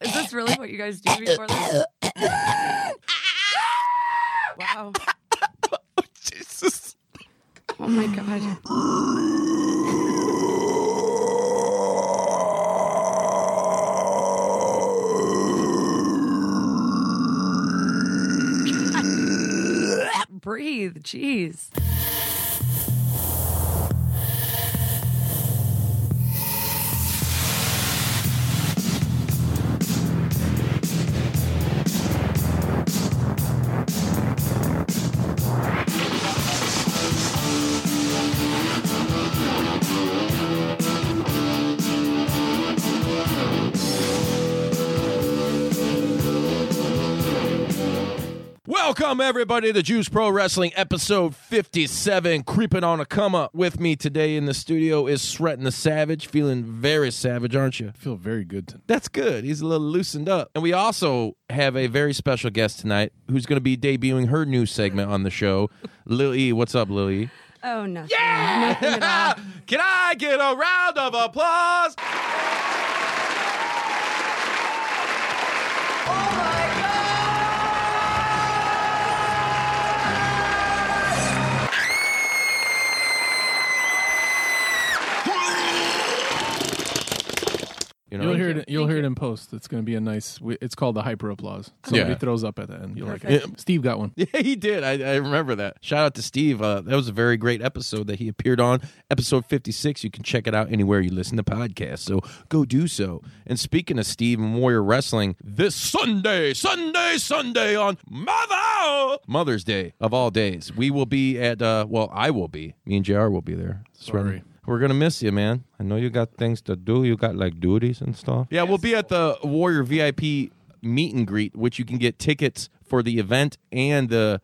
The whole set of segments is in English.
Is this really what you guys do before this? Welcome, everybody, to Juice Pro Wrestling, episode 57. Creeping on a come up with me today in the studio is Sreten the Savage. Feeling very savage, aren't you? I feel very good. To- That's good. He's a little loosened up. And we also have a very special guest tonight who's going to be debuting her new segment on the show. Lil E. What's up, Lil E? Oh, nothing. Nothing. Can I get a round of applause? You know, you'll hear it. You'll Thank hear it in post. It's going to be a nice. It's called the hyper applause. Yeah. Somebody throws up at the end. You'll like Perfect. it. Steve got one. Yeah, he did. I, I remember that. Shout out to Steve. Uh, that was a very great episode that he appeared on. Episode 56. You can check it out anywhere you listen to podcasts. So go do so. And speaking of Steve and Warrior Wrestling, this Sunday, Sunday, Sunday on Mother Mother's Day of all days, we will be at, uh, well, I will be. Me and JR will be there. Sorry. We're gonna miss you, man. I know you got things to do. You got like duties and stuff. Yeah, we'll be at the Warrior VIP meet and greet, which you can get tickets for the event and the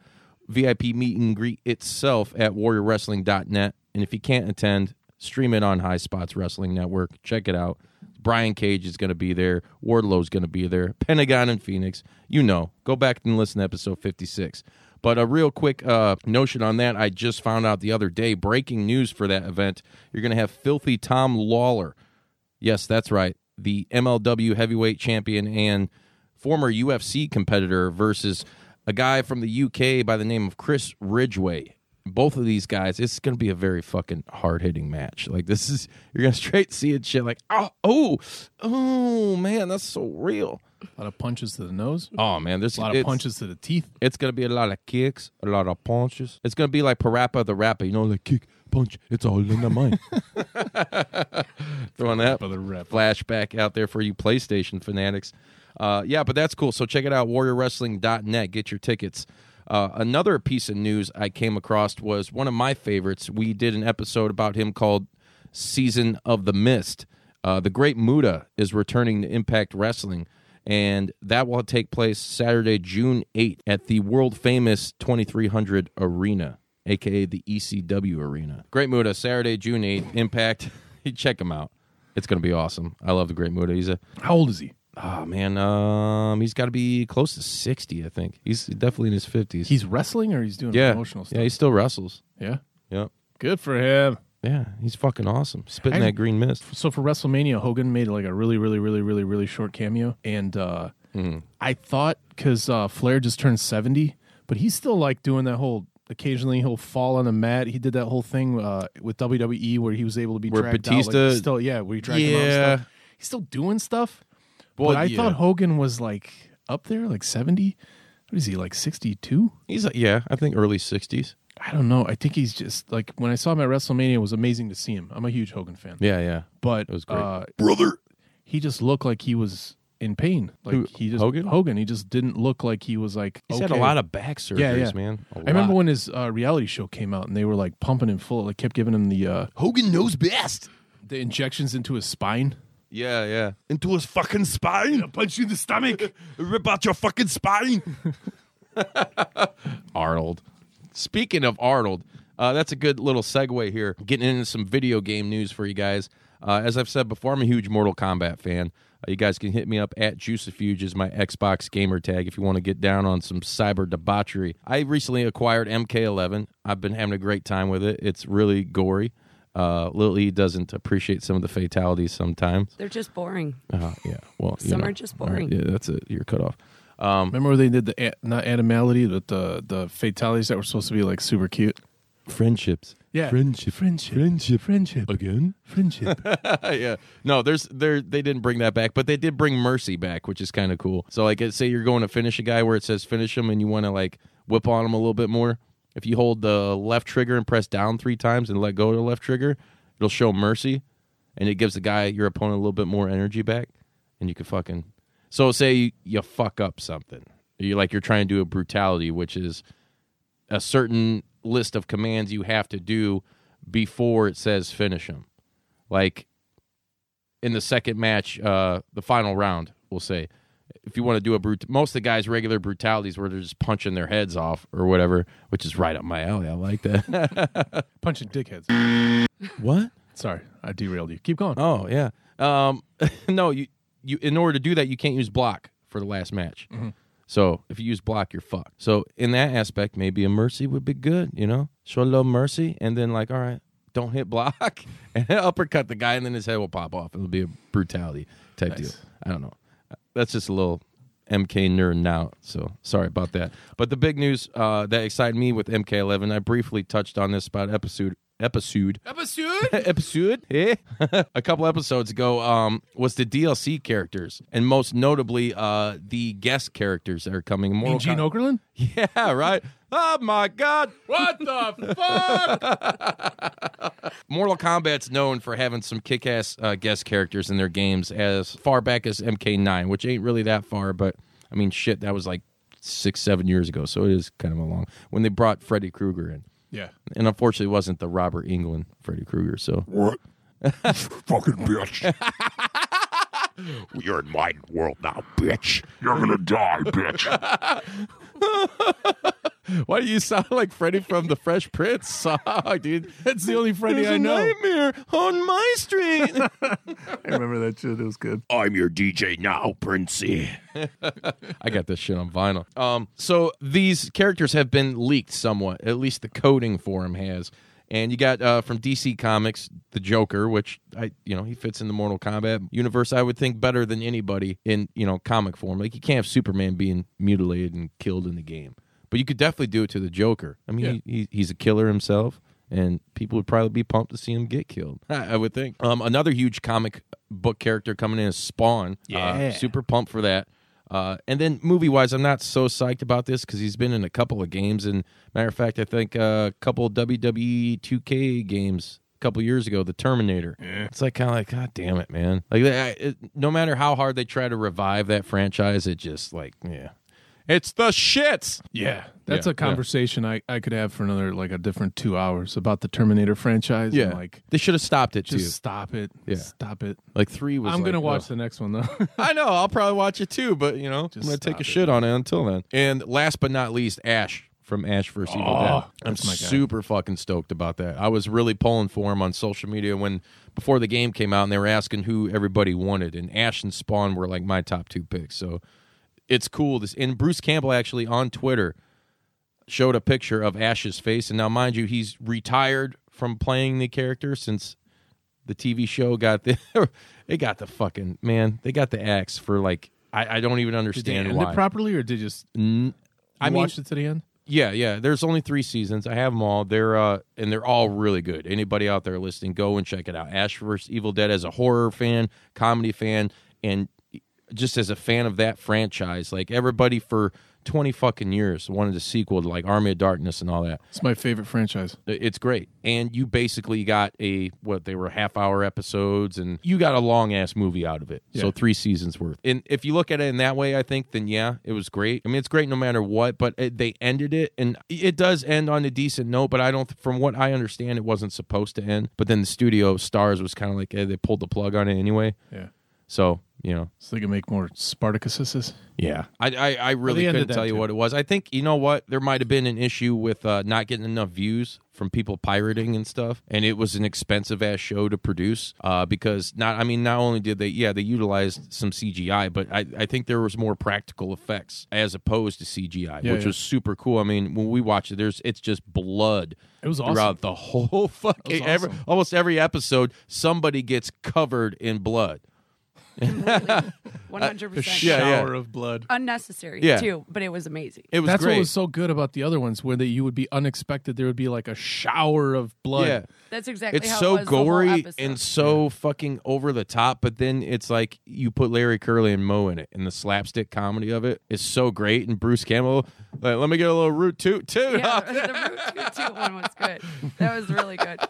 VIP meet and greet itself at warriorwrestling.net. And if you can't attend, stream it on Highspots Wrestling Network. Check it out. Brian Cage is going to be there. Wardlow's going to be there. Pentagon and Fenix. You know, go back and listen to episode 56. But a real quick uh, notion on that, I just found out the other day, breaking news for that event. You're going to have Filthy Tom Lawlor. Yes, that's right. The MLW heavyweight champion and former UFC competitor versus a guy from the UK by the name of Chris Ridgeway. Both of these guys, it's going to be a very fucking hard hitting match. Like this is, you're going to straight see it shit like, oh, oh, oh, man, that's so real. A lot of punches to the nose. Oh man, there's A lot of punches to the teeth. It's gonna be a lot of kicks, a lot of punches. It's gonna be like Parappa the rapper, you know, like kick, punch. It's all in the mind. Throwing that For the rep. flashback out there for you PlayStation fanatics. Uh, yeah, but that's cool. So check it out, warriorwrestling.net. Get your tickets. Uh, another piece of news I came across was one of my favorites. We did an episode about him called Season of the Mist. Uh, the Great Muta is returning to Impact Wrestling, and that will take place Saturday, June 8th at the world famous 2300 Arena, aka the ECW Arena. Great Muta, Saturday, June 8th, Impact. Check him out. It's going to be awesome. I love the Great Muta. He's a How old is he? Oh man, um, he's got to be close to sixty, I think. He's definitely in his fifties. He's wrestling or he's doing yeah, promotional stuff. yeah, he still wrestles. Yeah. Yeah, Good for him. Yeah, he's fucking awesome. Spitting I- that green mist. So for WrestleMania, Hogan made like a really, really, really, really, really short cameo, and uh, Mm-hmm. I thought because uh, Flair just turned seventy, but he's still like doing that whole. Occasionally, he'll fall on the mat. He did that whole thing uh, with WWE where he was able to be Where dragged Batista- out. Like, still, yeah, where he dragged him out. Yeah. And stuff. He's still doing stuff. Well, but I yeah. thought Hogan was like up there, like seventy. What is he like sixty two? He's uh, yeah, I think early sixties. I don't know. I think he's just like when I saw him at WrestleMania, it was amazing to see him. I'm a huge Hogan fan, Yeah, yeah. but It was great. Uh, Brother, he just looked like he was in pain. Like Who, he just Hogan? Hogan. He just didn't look like he was like. he's had a lot of back surgeries, Yeah, yeah. man. I I remember when his uh, reality show came out and they were like pumping him full, like kept giving him the uh, Hogan knows best. the injections into his spine. Yeah, yeah. Into his fucking spine. Punch you in the stomach. Rip out your fucking spine. Arnold. Speaking of Arnold, uh, that's a good little segue here. Getting into some video game news for you guys. Uh, as I've said before, I'm a huge Mortal Kombat fan. Uh, you guys can hit me up at Juicefuge is my Xbox gamer tag if you want to get down on some cyber debauchery. I recently acquired MK11. I've been having a great time with it. It's really gory. Uh, E doesn't appreciate some of the fatalities sometimes. They're just boring. Uh, yeah, well, you Some know. are just All right, boring. Yeah, that's it. You're cut off. Um, Remember where they did the a- not animality, but the the fatalities that were supposed to be like super cute. friendships. Yeah, Friendship. friendship, Friendship. friendship, Again? friendship. yeah. No, there's there they didn't bring that back, but they did bring mercy back, which is kind of cool. So like say you're going to finish a guy where it says finish him and you want to like whip on him a little bit more. If you hold the left trigger and press down 3 times and let go of the left trigger, it'll show mercy and it gives the guy your opponent a little bit more energy back and you can fucking So say you, fuck up something. You like you're trying to do a brutality which is a certain list of commands you have to do before it says finish him. Like in the second match, uh, the final round, we'll say, if you want to do a brut, most of the guys' regular brutalities where they're just punching their heads off or whatever, which is right up my alley. I like that. Punching dickheads. what? Sorry, I derailed you. Keep going. Oh yeah. Um, no, you you in order to do that, you can't use block for the last match. So if you use block, you're fucked. So in that aspect, maybe a mercy would be good. You know, show a little mercy, and then like, all right, don't hit block, and uppercut the guy, and then his head will pop off. It'll be a brutality type Nice. deal. I don't know. That's just a little MK nerd now. So sorry about that. But the big news uh, that excited me with MK11, I briefly touched on this about episode episode Episode. episode eh? a couple episodes ago um, was the DLC characters, and most notably uh, the guest characters that are coming. Mortal Gene Com- Okerlund. yeah, right. Oh my God! What the fuck? Mortal Kombat's known for having some kick-ass uh, guest characters in their games as far back as MK9, which ain't really that far, but I mean, shit, that was like six, seven years ago, so it is kind of a long. When they brought Freddy Krueger in, Yeah. and unfortunately, it wasn't the Robert Englund Freddy Krueger. So What? Fucking bitch. You're in my world now, bitch. You're gonna die, bitch. why do you sound like Freddy from the Fresh Prince? Oh, dude, That's the only Freddy There's I a know. nightmare on my street. I remember that shit. It was good. I'm your DJ now, Princey. I got this shit on vinyl. Um, so these characters have been leaked somewhat. At least the coding for them has. And you got uh, from DC Comics the Joker, which I, you know, he fits in the Mortal Kombat universe. I would think better than anybody in you know comic form. Like you can't have Superman being mutilated and killed in the game, but you could definitely do it to the Joker. I mean, he, he, he's a killer himself, and people would probably be pumped to see him get killed. I, would think. Um, another huge comic book character coming in is Spawn. Uh, Yeah. super pumped for that. Uh, and then movie wise, I'm not so psyched about this because he's been in a couple of games. And matter of fact, I think uh, a couple WWE 2K games a couple years ago, The Terminator. It's like kind of like, God damn it, man! Like, I- it, no matter how hard they try to revive that franchise, it just like, yeah, it's the shits. Yeah, that's Yeah, a conversation I, I could have for another like a different two hours about the Terminator franchise. Yeah, and, like they should have stopped it just too. stop it. Yeah. stop it. Like three was. I'm like, gonna watch the next one though. I know. I'll probably watch it too, but you know, Just I'm gonna take a stop it. shit on it until then. And last but not least, Ash from Ash vs. Evil Oh, Dead. I'm that's my guy. super fucking stoked about that. I was really pulling for him on social media when before the game came out, and they were asking who everybody wanted, and Ash and Spawn were like my top two picks. So it's cool. This and Bruce Campbell actually on Twitter showed a picture of Ash's face, and now mind you, he's retired from playing the character since the TV show got the they got the fucking man they got the axe for like I, I don't even did they understand end why. it properly, or did you just N- I you mean, watched it to the end? yeah, yeah. There's only three seasons. I have them all. They're uh and they're all really good. Anybody out there listening, go and check it out. Ash vs. Evil Dead as a horror fan, comedy fan, and just as a fan of that franchise. Like everybody for twenty fucking years wanted a sequel to like Army of Darkness and all that. It's my favorite franchise. It's great. And you basically got a what they were half hour episodes and you got a long ass movie out of it. So 3 seasons worth. And if you look at it in that way, I think then yeah, it was great. I mean, it's great no matter what, but it, they ended it and it does end on a decent note, but I don't from what I understand it wasn't supposed to end. But then the studio stars was kind of like eh, they pulled the plug on it anyway. Yeah. So you know, So they can make more Spartacuses. yeah, I I, I really couldn't tell you too. what it was. I think you know what there might have been an issue with uh, not getting enough views from people pirating and stuff, and it was an expensive ass show to produce. Uh, because not I mean not only did they yeah they utilized some CGI, but I I think there was more practical effects as opposed to CGI, Yeah, which yeah. was super cool. I mean when we watch it, there's it's just blood. It was awesome. throughout the whole fucking was every, almost every episode. Somebody gets covered in blood. One hundred percent. Yeah, yeah. Shower of blood. Unnecessary Yeah. too, but it was amazing. It was That's great. what was so good about the other ones, where that you would be unexpected. There would be like a shower of blood. yeah. That's exactly it's how so it was the whole gory episode. and so fucking over the top, but then it's like you put Larry Curly and Moe in it, and the slapstick comedy of it is so great. And Bruce Campbell, like, let me get a little root toot too. yeah, the Root Toot Toot one was good. That was really good.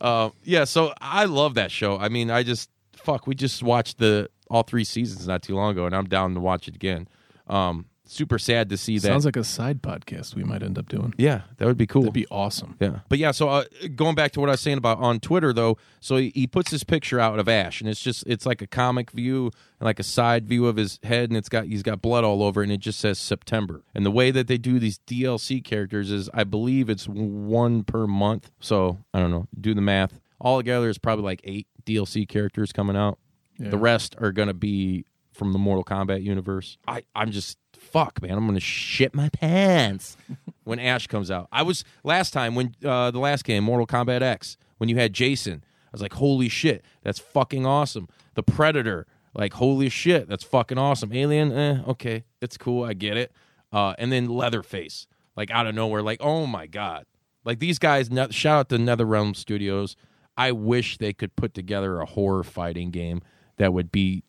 Uh, yeah, so I love that show. I mean, I just fuck. We just watched the all three seasons not too long ago, and I'm down to watch it again. Um, super sad to see that. Sounds like a side podcast we might end up doing. yeah, that would be cool. That'd be awesome. Yeah, but yeah. So uh, going back to what I was saying about on Twitter though, so he, he puts this picture out of Ash, and it's just it's like a comic view and like a side view of his head, and it's got he's got blood all over, it, and it just says September. And the way that they do these DLC characters is, I believe it's one per month. So I don't know, do the math. All together is probably like eight DLC characters coming out. Yeah. The rest are gonna be from the Mortal Kombat universe. I I'm just fuck man. I'm gonna shit my pants when Ash comes out. I was last time when uh, the last game Mortal Kombat X when you had Jason. I was like, holy shit, that's fucking awesome. The Predator, like holy shit, that's fucking awesome. Alien, eh, okay, it's cool, I get it. Uh, and then Leatherface, like out of nowhere, like oh my god, like these guys. Shout out to NetherRealm Studios. I wish they could put together a horror fighting game that would be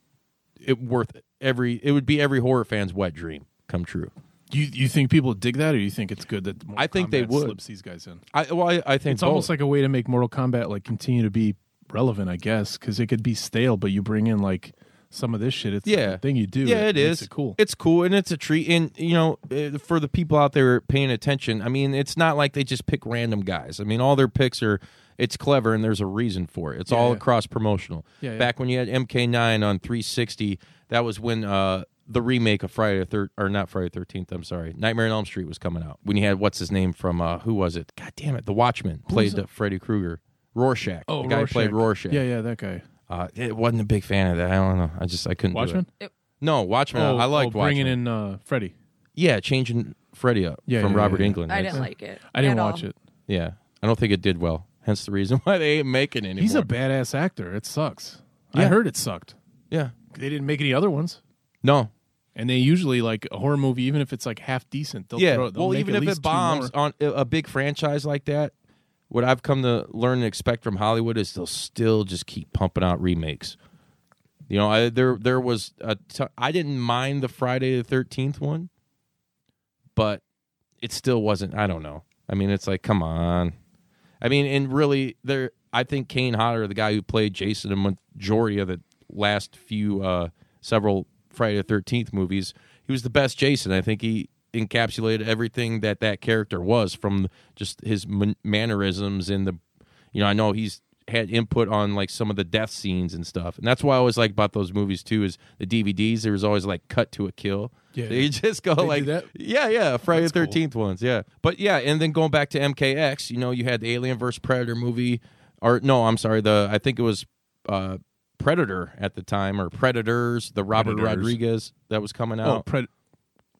it worth every. It would be every horror fan's wet dream come true. You you think people dig that, or do you think it's good that Mortal I think they Kombat would. slips these guys in? I well, I, I think It's almost like a way to make Mortal Kombat like continue to be relevant, I guess, because it could be stale, but you bring in like some of this shit. It's Yeah. the thing you do. Yeah, it makes is. It cool. It's cool and it's a treat. And you know, uh, for the people out there paying attention, I mean, it's not like they just pick random guys. I mean, all their picks are. It's clever and there's a reason for it. It's Yeah, all yeah. cross promotional. Yeah, yeah. Back when you had MK9 on 360, that was when uh, the remake of Friday the Third or not Friday the Thirteenth. I'm sorry, Nightmare on Elm Street was coming out. When you had what's his name from uh, who was it? God damn it, The Watchmen played uh, Freddy Krueger. Rorschach. oh, the guy who played Rorschach. Yeah, yeah, that guy. Uh, it wasn't a big fan of that. I don't know. I just I couldn't. do it. Watchmen. No, Watchmen. Oh, I liked oh, bringing Watchmen. in uh, Freddy. Yeah, changing Freddy up Yeah, from yeah, Robert yeah, yeah. Englund. I didn't like it. I didn't watch all. it. Yeah, I don't think it did well. Hence the reason why they ain't making anymore. He's a badass actor. It sucks. I Yeah. heard it sucked. yeah. They didn't make any other ones, No. and they usually like a horror movie, even if it's like half decent. They'll yeah. throw, they'll well, make even at if least it two bombs more. on a a big franchise like that, what I've come to learn and expect from Hollywood is they'll still just keep pumping out remakes. You know, I, there there was a t- I didn't mind the Friday the Thirteenth one, but it still wasn't. I don't know. I mean, it's like, come on. I mean, and really, there. I think Kane Hodder, the guy who played Jason in majority of the last few uh, several Friday the Thirteenth movies, he was the best Jason. I think he encapsulated everything that that character was, from just his mannerisms and the. You know, I know he's had input on like some of the death scenes and stuff, and that's why I always like about those movies too. Is the DVDs there was always like cut to a kill. Yeah. they just go like that? yeah, yeah, Friday the cool. Thirteenth ones, yeah. But yeah, and then going back to MKX, you know, you had the Alien vs Predator movie, or no, I'm sorry, the I think it was uh, Predator at the time, or Predators, the Robert Predators. Rodriguez that was coming oh, out. pred-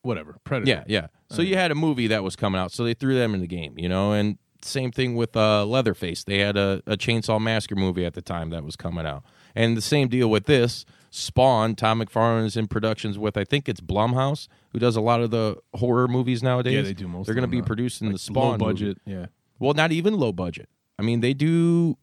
whatever, Predator. yeah, yeah. So you had a movie that was coming out, so they threw them in the game, you know, and same thing with uh, Leatherface. They had a, a Chainsaw Massacre movie at the time that was coming out, and the same deal with this. Spawn, Todd McFarlane is in productions with I think it's Blumhouse, who does a lot of the horror movies nowadays. Yeah, they do most They're going to be now. producing the Spawn low movie. budget. Yeah, Well, not even low budget. I mean, they do.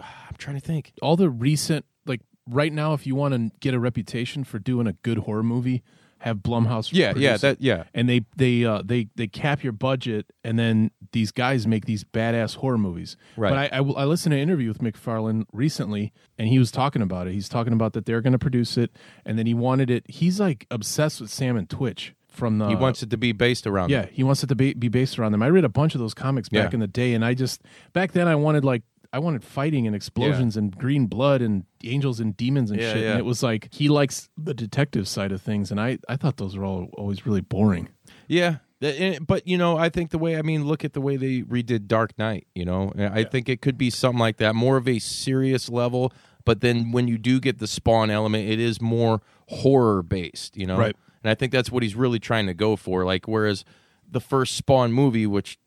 I'm trying to think. all the recent like right now, if you want to get a reputation for doing a good horror movie, have Blumhouse. Yeah, yeah, it. that yeah. and they they uh, they they cap your budget, and then these guys make these badass horror movies. Right. But I, I I listened to an interview with McFarlane recently, and he was talking about it. He's talking about that they're going to produce it, and then he wanted it. He's like obsessed with Sam and Twitch from the. He wants it to be based around. Yeah, them. he wants it to be, be based around them. I read a bunch of those comics back Yeah. in the day, and I just back then I wanted like I wanted fighting and explosions and green blood and angels and demons and Yeah, shit. yeah. And it was like he likes the detective side of things, and I I thought those were all always really boring. Yeah. Eh, but you know, I think the way I mean, look at the way they redid Dark Knight. You know, I think it could be something like that, more of a serious level. But then when you do get the Spawn element, it is more horror based. You know, Right. And I think that's what he's really trying to go for. Like, whereas the first Spawn movie, which,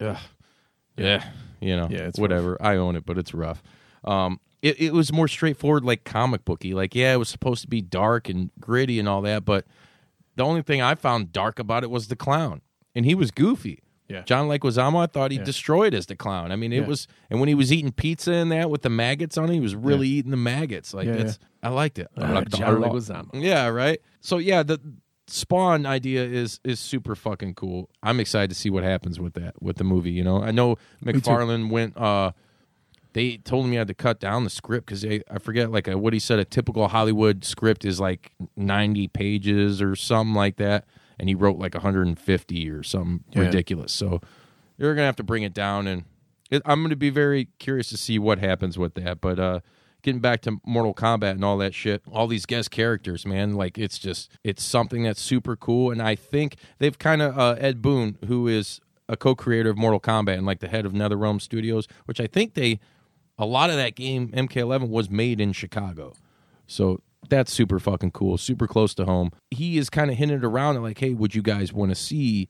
ugh, yeah, you know, Yeah, it's whatever. I own it, but it's rough. Um, it, it was more straightforward, like comic booky. Like, yeah, it was supposed to be dark and gritty and all that, but the only thing I found dark about it was the clown, and he was goofy. Yeah. John Leguizamo, I thought he Yeah. destroyed as the clown. I mean, it Yeah. was, and when he was eating pizza and that with the maggots on it, he was really eating the maggots. Like Yeah, that's, I liked it. I Uh, liked John a. Leguizamo. Yeah, right. So yeah, the Spawn idea is is super fucking cool. I'm excited to see what happens with that with the movie. You know, I know. McFarlane went. uh They told me I had to cut down the script because I forget like a, what he said. A typical Hollywood script is like 90 pages or something like that, and he wrote like 150 or something Yeah. ridiculous. So they're gonna have to bring it down, and it, I'm gonna be very curious to see what happens with that. But uh getting back to Mortal Kombat and all that shit, all these guest characters, man, like it's just it's something that's super cool, and I think they've kind of uh, Ed Boon, who is a co-creator of Mortal Kombat and like the head of NetherRealm Studios, which I think they a lot of that game MK11 was made in Chicago, so. That's super fucking cool, super close to home. He is kind of hinted around like, hey, would you guys want to see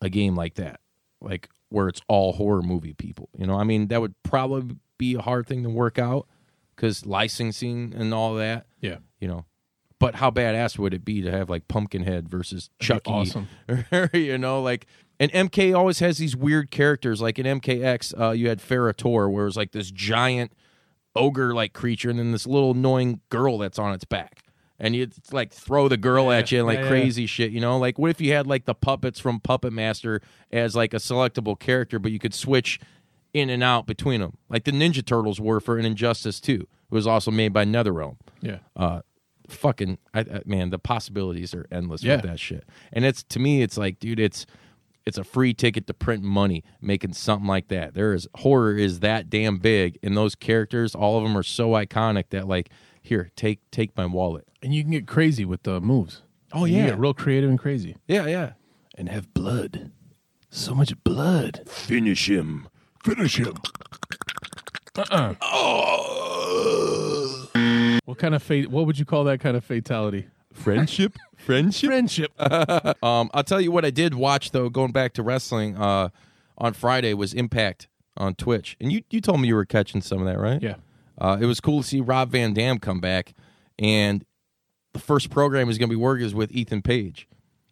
a game like that? Like where it's all horror movie people. You know, I mean, that would probably be a hard thing to work out because licensing and all that. Yeah. You know, but how badass would it be to have like Pumpkinhead versus Chucky? awesome. you know, like and MK always has these weird characters. Like in MKX, uh, you had Ferrator, where it was like this giant ogre like creature, and then this little annoying girl that's on its back. And you like throw the girl at you and like Yeah, yeah, crazy shit, you know? Like what if you had like the puppets from Puppet Master as like a selectable character, but you could switch in and out between them, like the Ninja Turtles were for an Injustice 2. It was also made by NetherRealm Yeah. uh fucking I, I, man the possibilities are endless Yeah. with that shit and it's to me it's like dude it's it's a free ticket to print money making something like that there is horror is that damn big and those characters all of them are so iconic that like here take take my wallet And you can get crazy with the moves. Oh, You yeah. get real creative and crazy. yeah yeah And have blood. So much blood. Finish him. Finish him. What kind of fate? What would you call that kind of fatality? friendship friendship Friendship. Um, I'll tell you what I did watch though. Going back to wrestling, uh, on Friday was Impact on Twitch, and you you told me you were catching some of that, right? Yeah. Uh, it was cool to see Rob Van Dam come back, and the first program he's going to be working is with Ethan Page.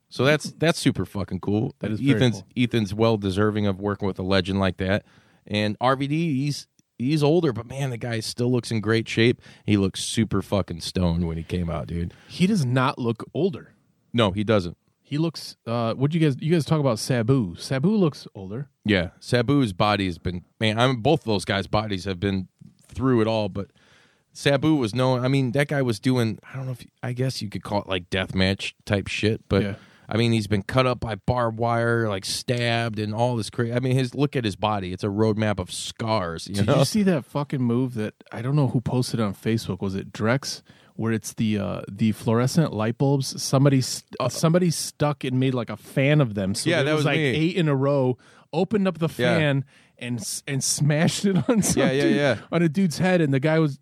So that's that's super fucking cool. That is very Ethan's cool. Ethan's well deserving of working with a legend like that. And RVD, he's he's older, but man, the guy still looks in great shape. He looks super fucking stoned when he came out, dude. he does not look older. No, he doesn't. He looks. Uh, what you guys? You guys talk about Sabu. Sabu looks older. Yeah, Sabu's body has been man. I mean, both of those guys' bodies have been through it all. But Sabu was known. I mean, that guy was doing. I don't know if I guess you could call it like death match type shit. But Yeah. I mean, he's been cut up by barbed wire, like stabbed, and all this crazy. I mean, his look at his body. It's a roadmap of scars. You Did know. you see that fucking move that I don't know who posted on Facebook? Was it Drex? Where it's the uh, the fluorescent light bulbs. Somebody st- uh, somebody stuck and made like a fan of them. So Yeah, that was, like me. eight in a row. Opened up the Yeah. fan and and smashed it on some Yeah, yeah, yeah. on a dude's head, and the guy was.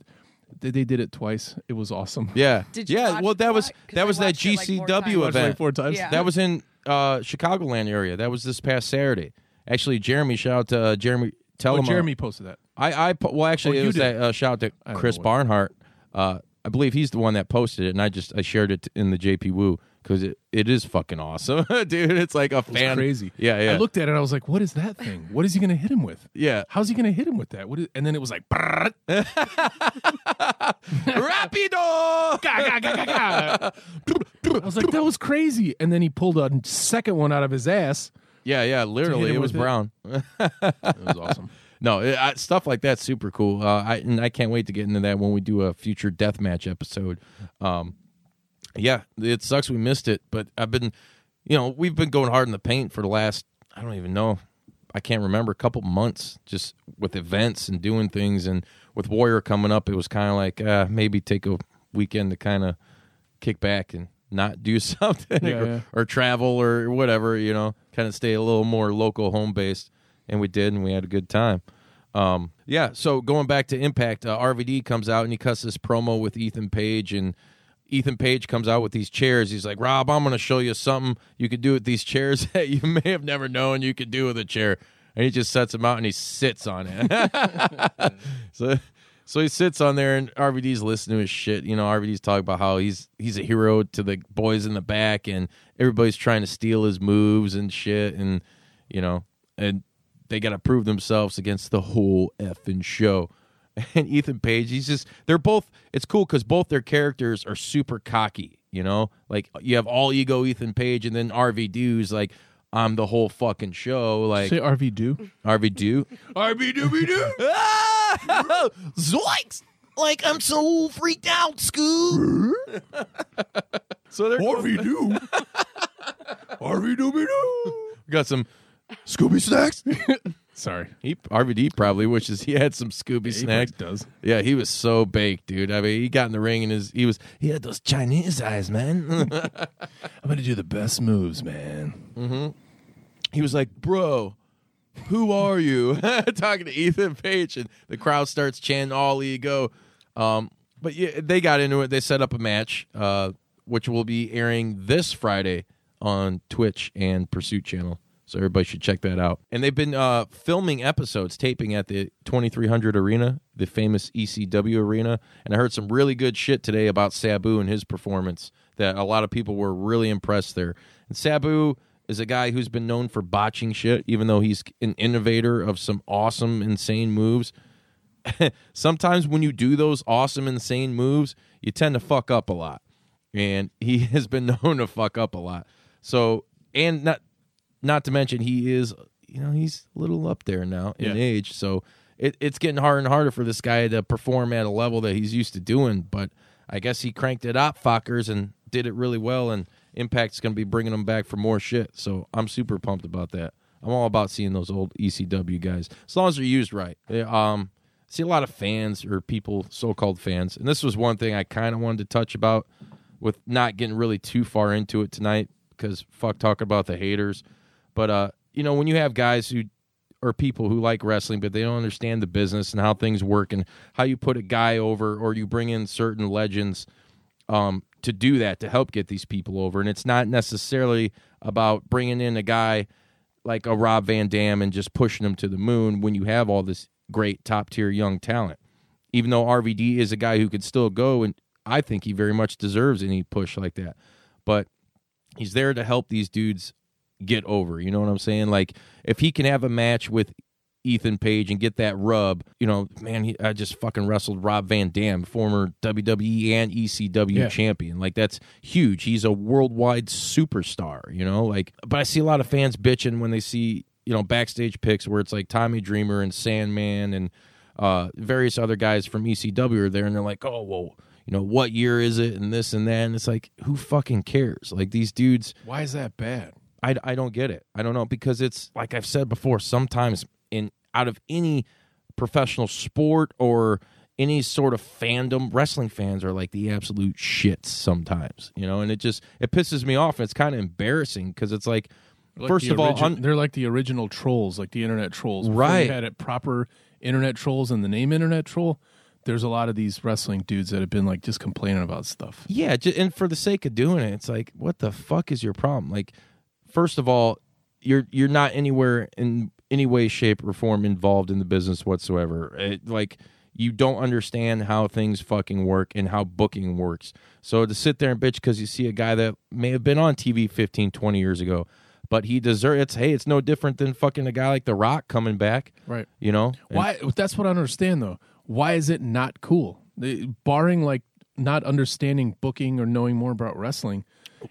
They they did it twice. It was awesome. yeah. Did you yeah. watch well, that it was live? 'Cause that was that watched it, like, more GCW times. Watched it, event. like four times. Yeah. That was in uh, Chicagoland area. That was this past Saturday. Actually, Jeremy, shout out to uh, Jeremy. Tell Oh, him Jeremy posted that. I, I po- well actually Oh, it you was did. that uh, shout out to don't Chris know what- Barnhart. Uh, I believe he's the one that posted it, and I just I shared it in the JP Woo because it, it is fucking awesome, dude. It's like a fan crazy. Yeah, yeah, I looked at it. and I was like, "What is that thing? What is he going to hit him with? yeah. How's he going to hit him with that? What is, and then it was like. Rapido. Ga, ga, ga, ga, ga. I was like, that was crazy. And then he pulled a second one out of his ass. yeah, yeah. Literally, it was brown. It was awesome. No, it, I, stuff like that's super cool. Uh, I and I can't wait to get into that when we do a future deathmatch episode. Um, yeah, it sucks we missed it, but I've been, you know, we've been going hard in the paint for the last I don't even know. I can't remember a couple months just with events and doing things and with Warrior coming up it was kind of like uh, maybe take a weekend to kind of kick back and not do something Yeah, or, yeah. or travel or whatever you know kind of stay a little more local home based and we did and we had a good time um, yeah so going back to impact uh, RVD comes out and he cuts this promo with Ethan Page and Ethan Page comes out with these chairs. He's like, Rob, I'm going to show you something you could do with these chairs that you may have never known you could do with a chair. And he just sets them out and he sits on it. so, so he sits on there and RVD's listening to his shit. You know, RVD's talking about how he's he's a hero to the boys in the back and everybody's trying to steal his moves and shit. And you know, and they got to prove themselves against the whole effing show. And Ethan Page, he's just, they're both, it's cool because both their characters are super cocky, you know? Like you have all ego Ethan Page and then RV Doo's like, I'm the whole fucking show. Like Say RV do. RV Doo. RV Dooby Doo. Ah! Zoinks! Like I'm so freaked out, Scoob. so they're do. RV dooby doo. got some Scooby snacks. Sorry. He RVD probably wishes he had some Scooby He snacks. does. Yeah, he was so baked, dude. I mean, he got in the ring and his he was he had those Chinese eyes, man. I'm gonna do the best moves, man. he was like, "Bro, who are you?" Talking to Ethan Page, and the crowd starts chanting "All ego." Um, but yeah, they got into it. They set up a match, uh, which will be airing this Friday on Twitch and Pursuit Channel. So everybody should check that out. And they've been uh, filming episodes, taping at the 2300 Arena, the famous ECW arena. And I heard some really good shit today about Sabu and his performance. That a lot of people were really impressed there. And Sabu is a guy who's been known for botching shit, even though he's an innovator of some awesome, insane moves. Sometimes when you do those awesome, insane moves, you tend to fuck up a lot. And he has been known to fuck up a lot. So, and not not to mention he is, you know, he's a little up there now in Yeah. age. So it, it's getting harder and harder for this guy to perform at a level that he's used to doing. But I guess he cranked it up, fuckers, and did it really well. And Impact's going to be bringing him back for more shit. So I'm super pumped about that. I'm all about seeing those old ECW guys as long as they're used right. Um, see a lot of fans or people, so-called fans, and this was one thing I kind of wanted to touch about with not getting really too far into it tonight because fuck talking about the haters. But uh, you know, when you have guys who or people who like wrestling, but they don't understand the business and how things work and how you put a guy over or you bring in certain legends um, to do that to help get these people over. And it's not necessarily about bringing in a guy like a Rob Van Dam and just pushing him to the moon when you have all this great top tier young talent. Even though RVD is a guy who could still go, and I think he very much deserves any push like that. But he's there to help these dudes get over. You know what I'm saying? Like if he can have a match with Ethan Page and get that rub, you know, man, he, I just fucking wrestled Rob Van Dam, former WWE and ECW Yeah. champion. Like that's huge. He's a worldwide superstar, you know? Like but I see a lot of fans bitching when they see, you know, backstage pics where it's like Tommy Dreamer and Sandman and uh various other guys from ECW are there and they're like, "Oh, well, you know, what year is it and this and that." And it's like, who fucking cares? Like these dudes Why is that bad? I, I don't get it. I don't know because it's like I've said before. Sometimes in out of any professional sport or any sort of fandom, wrestling fans are like the absolute shits sometimes, you know. And it just it pisses me off. And it's kind of embarrassing because it's like, Like first of all, un- they're like the original trolls, like the internet trolls. Before Right. Had it proper internet trolls and the name internet troll. There's a lot of these wrestling dudes that have been like just complaining about stuff. Yeah, and for the sake of doing it, it's like, what the fuck is your problem? Like, first of all, you're you're not anywhere in any way, shape, or form involved in the business whatsoever. It, like, you don't understand how things fucking work and how booking works. So to sit there and bitch because you see a guy that may have been on TV 15, 20 years ago, but he deserves it's hey, it's no different than fucking a guy like The Rock coming back. Right. You know? And- Why? That's what I understand though. Why is it not cool? Barring like not understanding booking or knowing more about wrestling,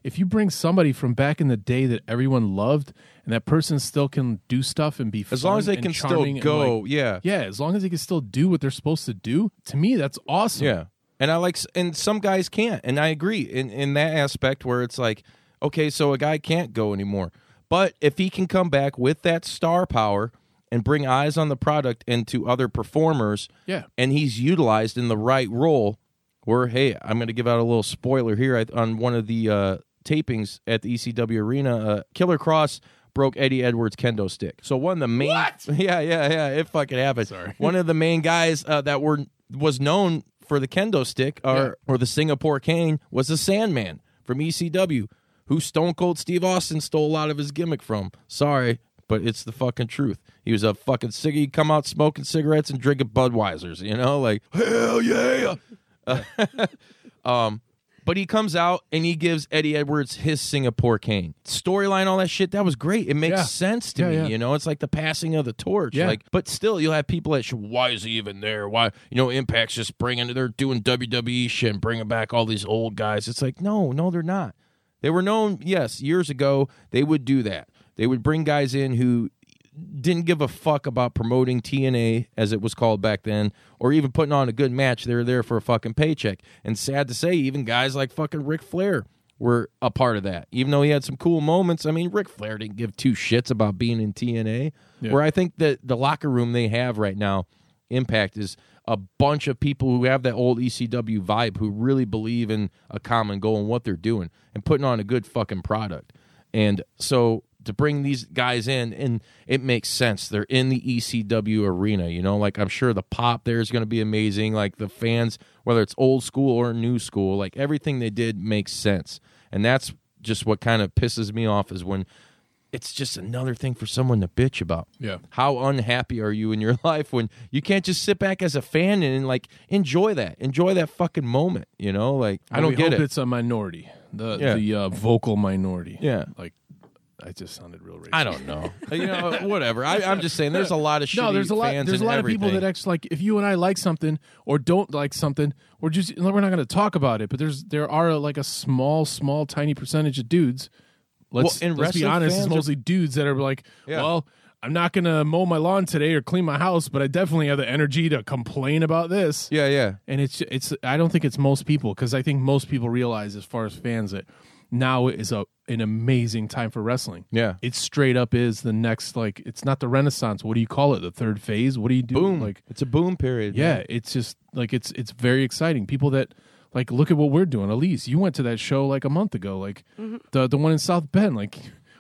if you bring somebody from back in the day that everyone loved and that person still can do stuff and be As long as they can still go, like- yeah. yeah, as long as they can still do what they're supposed to do, to me that's awesome. Yeah. And I like, and some guys can't. And I agree in, in that aspect where it's like, okay, so a guy can't go anymore. But if he can come back with that star power and bring eyes on the product and to other performers, Yeah. and he's utilized in the right role, where hey, I'm going to give out a little spoiler here I- on one of the uh, tapings at the ECW arena. Uh, Killer Kross broke Eddie Edwards' kendo stick. So one of the main, yeah, yeah, yeah, it fucking happened. Sorry. One of the main guys uh, that were was known for the kendo stick or Yeah. or the Singapore cane was the Sandman from ECW, who Stone Cold Steve Austin stole a lot of his gimmick from. Sorry, but it's the fucking truth. He was a fucking ciggy, he'd come out smoking cigarettes and drinking Budweisers, you know, like hell yeah. um, but he comes out and he gives Eddie Edwards his Singapore cane storyline, all that shit. That was great. It makes Yeah. sense to Yeah, me. yeah. You know, it's like the passing of the torch. Like, but still, you'll have people that, sh- why is he even there? Why, you know, Impact's just bringing, they're doing WWE shit and bringing back all these old guys. It's like, no, no, they're not. They were known, yes, years ago, they would do that. They would bring guys in who didn't give a fuck about promoting TNA as it was called back then, or even putting on a good match. They were there for a fucking paycheck. And sad to say, even guys like fucking Ric Flair were a part of that. Even though he had some cool moments, I mean, Ric Flair didn't give two shits about being in TNA. Yeah. Where I think that the locker room they have right now, Impact, is a bunch of people who have that old ECW vibe who really believe in a common goal and what they're doing and putting on a good fucking product. And so to bring these guys in, and it makes sense. They're in the ECW arena, you know. Like I'm sure the pop there is going to be amazing. Like the fans, whether it's old school or new school, like everything they did makes sense. And that's just what kind of pisses me off is when it's just another thing for someone to bitch about. Yeah. How unhappy are you in your life when you can't just sit back as a fan and like enjoy that, enjoy that fucking moment? You know, like I don't get it. It's a minority, the Yeah. the uh, vocal minority. Yeah. like I just sounded real racist. I don't know. Uh, you know, uh, whatever. I, I'm just saying, there's a lot of No, there's a lot. There's a lot of people that actually like. If you and I like something or don't like something, we're just we're not going to talk about it. But there's there are uh, like a small, small, tiny percentage of dudes. Let's, Well, let's be honest. It's fans are- mostly dudes that are like, Yeah. well, I'm not going to mow my lawn today or clean my house, but I definitely have the energy to complain about this. yeah, yeah. And it's it's I don't think it's most people because I think most people realize as far as fans that now is a an amazing time for wrestling. Yeah. It straight up is the next like it's not the renaissance. What do you call it? The third phase? What do you do? Boom. Like it's a boom period. yeah, man. it's just like it's it's very exciting. People that like look at what we're doing. Elise, you went to that show like a month ago, like Mm-hmm. the the one in South Bend. Like,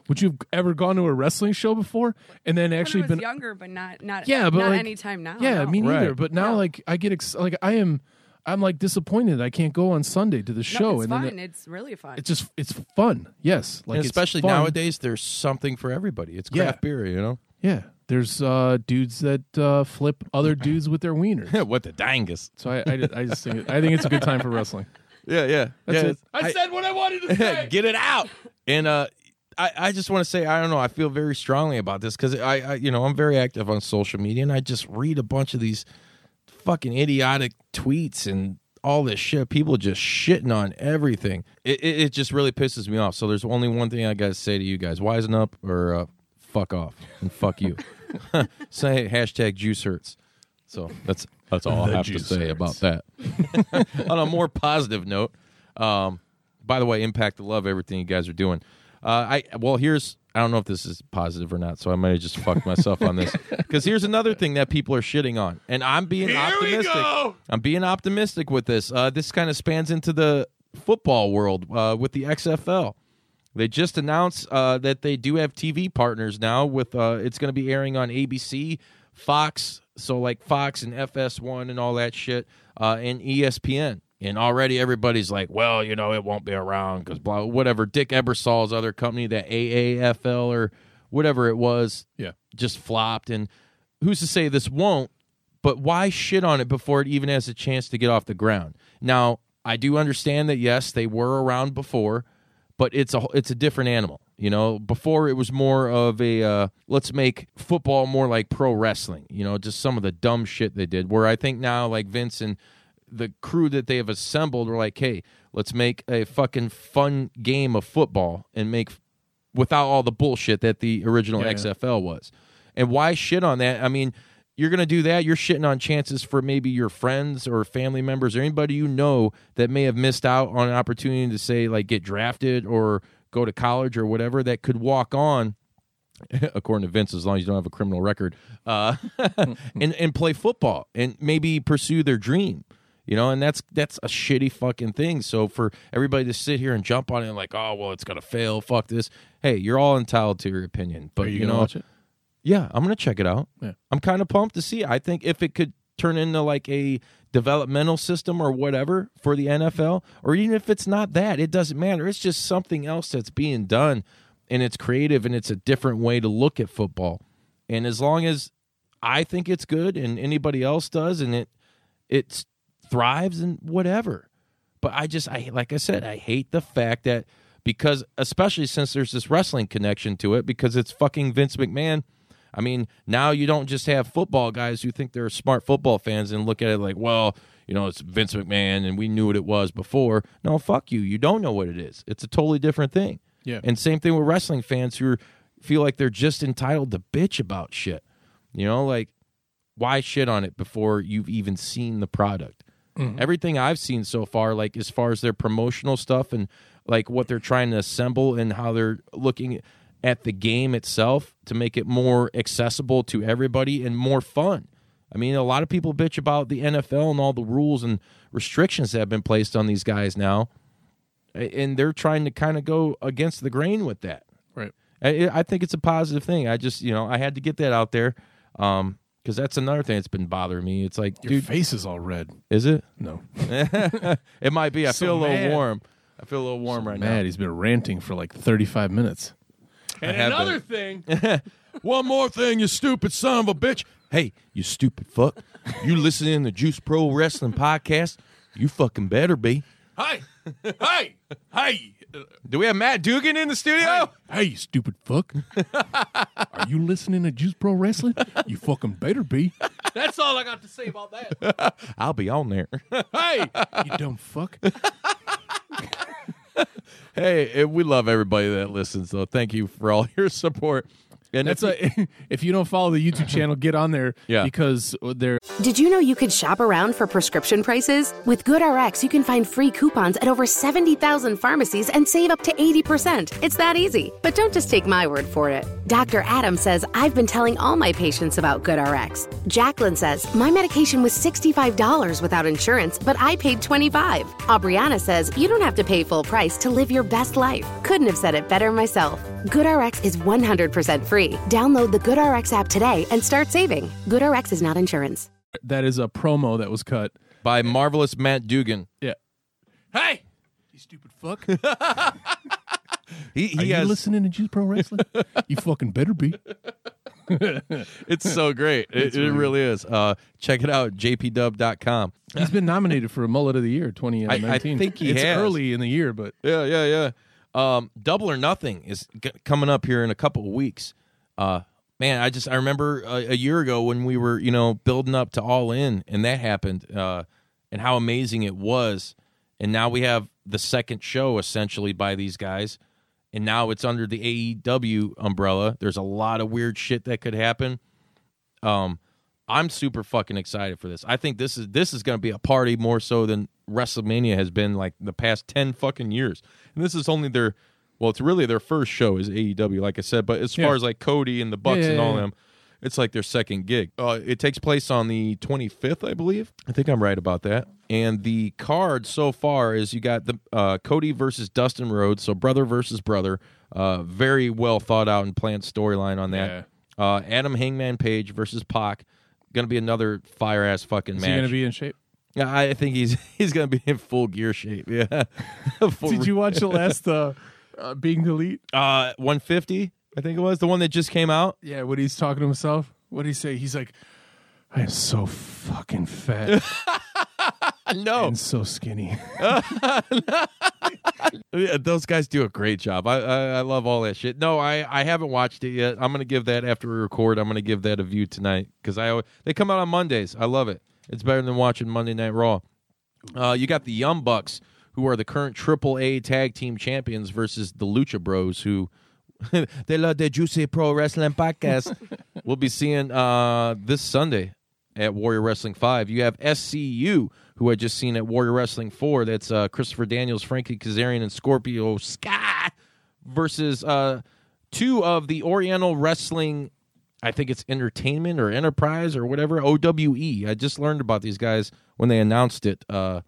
would you have ever gone to a wrestling show before and then actually I was been younger, but not not Yeah, but not like- anytime now. yeah, no. me neither. Right. But now, No. like, I get ex- like I am, I'm like disappointed I can't go on Sunday to the show. No, show, it's and fun. the- it's really fun. it's just it's fun. Yes, like and it's especially fun. nowadays, there's something for everybody. It's Yeah. craft beer, you know. Yeah, there's uh dudes that uh flip other dudes with their wieners. what the dangus? So I, I, just- I just think I think it's a good time for wrestling. Yeah, yeah. That's yeah, it. I, said what I wanted to say. get it out. And uh, I, I just want to say I don't know. I feel very strongly about this because I, I, you know, I'm very active on social media, and I just read a bunch of these fucking idiotic tweets and all this shit. People just shitting on everything. It, it, it just really pisses me off. So there's only one thing I got to say to you guys: wisen up or uh, fuck off and fuck you. say hashtag juice hurts. So that's that's all The I have to say hurts. about that. on a more positive note, um, by the way, impact to love everything you guys are doing. Uh, I well, here's I don't know if this is positive or not, so I might have just fucked myself on this. Because here's another thing that people are shitting on, and I'm being optimistic. I'm being optimistic with this. Uh, this kind of spans into the football world uh, with the XFL. They just announced uh, that they do have TV partners now. With uh, it's going to be airing on ABC, Fox, so like Fox and FS1 and all that shit, uh, and ESPN. And already everybody's like, well, you know, it won't be around because blah, whatever. Dick Ebersol's other company, that AAFL or whatever it was, Yeah. just flopped. And who's to say this won't? But why shit on it before it even has a chance to get off the ground? Now, I do understand that yes, they were around before, but it's a it's a different animal. You know, before it was more of a uh, let's make football more like pro wrestling. You know, just some of the dumb shit they did. Where I think now, like Vince and the crew that they have assembled, were like, hey, let's make a fucking fun game of football and make without all the bullshit that the original Yeah. XFL was. And why shit on that? I mean, you're going to do that, you're shitting on chances for maybe your friends or family members or anybody you know that may have missed out on an opportunity to say like get drafted or go to college or whatever that could walk on according to Vince, as long as you don't have a criminal record, uh, and and play football and maybe pursue their dream. You know, and that's that's a shitty fucking thing. So for everybody to sit here and jump on it and like, oh well, it's gonna fail. Fuck this. Hey, you're all entitled to your opinion, but Are you, you, know, watch it? yeah, I'm gonna check it out. Yeah. I'm kind of pumped to see. I think if it could turn into like a developmental system or whatever for the NFL, or even if it's not that, it doesn't matter. It's just something else that's being done, and it's creative and it's a different way to look at football. And as long as I think it's good and anybody else does, and it it thrives and whatever. But I just I like I said, I hate the fact that because especially since there's this wrestling connection to it because it's fucking Vince McMahon. I mean, now you don't just have football guys who think they're smart football fans and look at it like, well, you know, it's Vince McMahon and we knew what it was before. No, fuck you. You don't know what it is. It's a totally different thing. Yeah. And same thing with wrestling fans who feel like they're just entitled to bitch about shit. You know, like why shit on it before you've even seen the product? Everything I've seen so far, like as far as their promotional stuff and like what they're trying to assemble and how they're looking at the game itself to make it more accessible to everybody and more fun. I mean, a lot of people bitch about the NFL and all the rules and restrictions that have been placed on these guys now, and they're trying to kind of go against the grain with that. Right. I, I think it's a positive thing. I just, you know, I had to get that out there um, because that's another thing that's been bothering me. It's like, Your dude, face is all red. is it? No. it might be. I So feel a little mad. warm. I feel a little warm right Mad. He's been ranting for like 35 minutes. now. And another thing. One more thing, you stupid son of a bitch. Hey, you stupid fuck. You listening to Juice Pro Wrestling Podcast? You fucking better be. hey, hey, Hi. Do we have Matt Dugan in the studio? Hey, you stupid fuck. Are you listening to Juice Pro Wrestling? You fucking better be. That's all I got to say about that. I'll be on there. Hey, you dumb fuck. hey, eh, we love everybody that listens, though. Thank you for all your support. And That's if a, if you don't follow the YouTube channel, get on there. Yeah. Because uh, they're Did you know you could shop around for prescription prices? With GoodRx, you can find free coupons at over 70,000 pharmacies and save up to 80%. It's that easy. But don't just take my word for it. Dr. Adam says, I've been telling all my patients about GoodRx. Jacqueline says, my medication was $65 without insurance, but I paid $25. Aubriana says, you don't have to pay full price to live your best life. Couldn't have said it better myself. GoodRx is 100% free. Download the GoodRx app today and start saving. GoodRx is not insurance. that is a promo that was cut. by marvelous Matt Dugan, Yeah. Hey, you stupid fuck. he, Are he you listening to Juice Pro Wrestling? you fucking better be. it's so great. It, it really is. Uh, check it out, jpdub.com. He's been nominated for a mullet of the year 2019. I- I think he it's has. early in the year, but Yeah, yeah, yeah. Um, Double or Nothing is g- coming up here in a couple of weeks. Uh, man, I just I remember a, a year ago when we were you know building up to All In, and that happened, uh, and how amazing it was. And now we have the second show essentially by these guys, and now it's under the AEW umbrella. There's a lot of weird shit that could happen. Um, I'm super fucking excited for this. I think this is this is going to be a party more so than WrestleMania has been like the past ten fucking years. And this is only their, well, it's really their first show is AEW, like I said. But as Yeah. far as like Cody and the Bucks Yeah, and all yeah. them, it's like their second gig. Uh, it takes place on the 25th, I believe. I think I'm right about that. And the card so far is you got the uh, Cody versus Dustin Rhodes, so brother versus brother. Uh, very well thought out and planned storyline on that. Uh, Adam Hangman Page versus Pac. Going to be another fire ass fucking is match. he going to be in shape? Yeah, I think he's he's going to be in full gear shape. Yeah. Did you watch the last uh, uh, Being the Elite? Uh, 150, I think it was the one that just came out. Yeah, what he's talking to himself, what did he say? He's like, I am so fucking fat No, and so skinny. Yeah, those guys do a great job. I, I I love all that shit. No, I I haven't watched it yet. I'm gonna give that after we record. I'm gonna give that a view tonight because I they come out on Mondays. I love it. It's better than watching Monday Night Raw. Uh, you got the Young Bucks, who are the current Triple A Tag Team Champions, versus the Lucha Bros, who they love their Juicy Pro Wrestling podcast. we'll be seeing uh, this Sunday at Warrior Wrestling Five. You have SCU, who I just seen at Warrior Wrestling Four. That's uh, Christopher Daniels, Frankie Kazarian, and Scorpio Sky versus uh, two of the Oriental Wrestling. I think it's Entertainment or Enterprise or whatever OWE. I just learned about these guys when they announced it uh,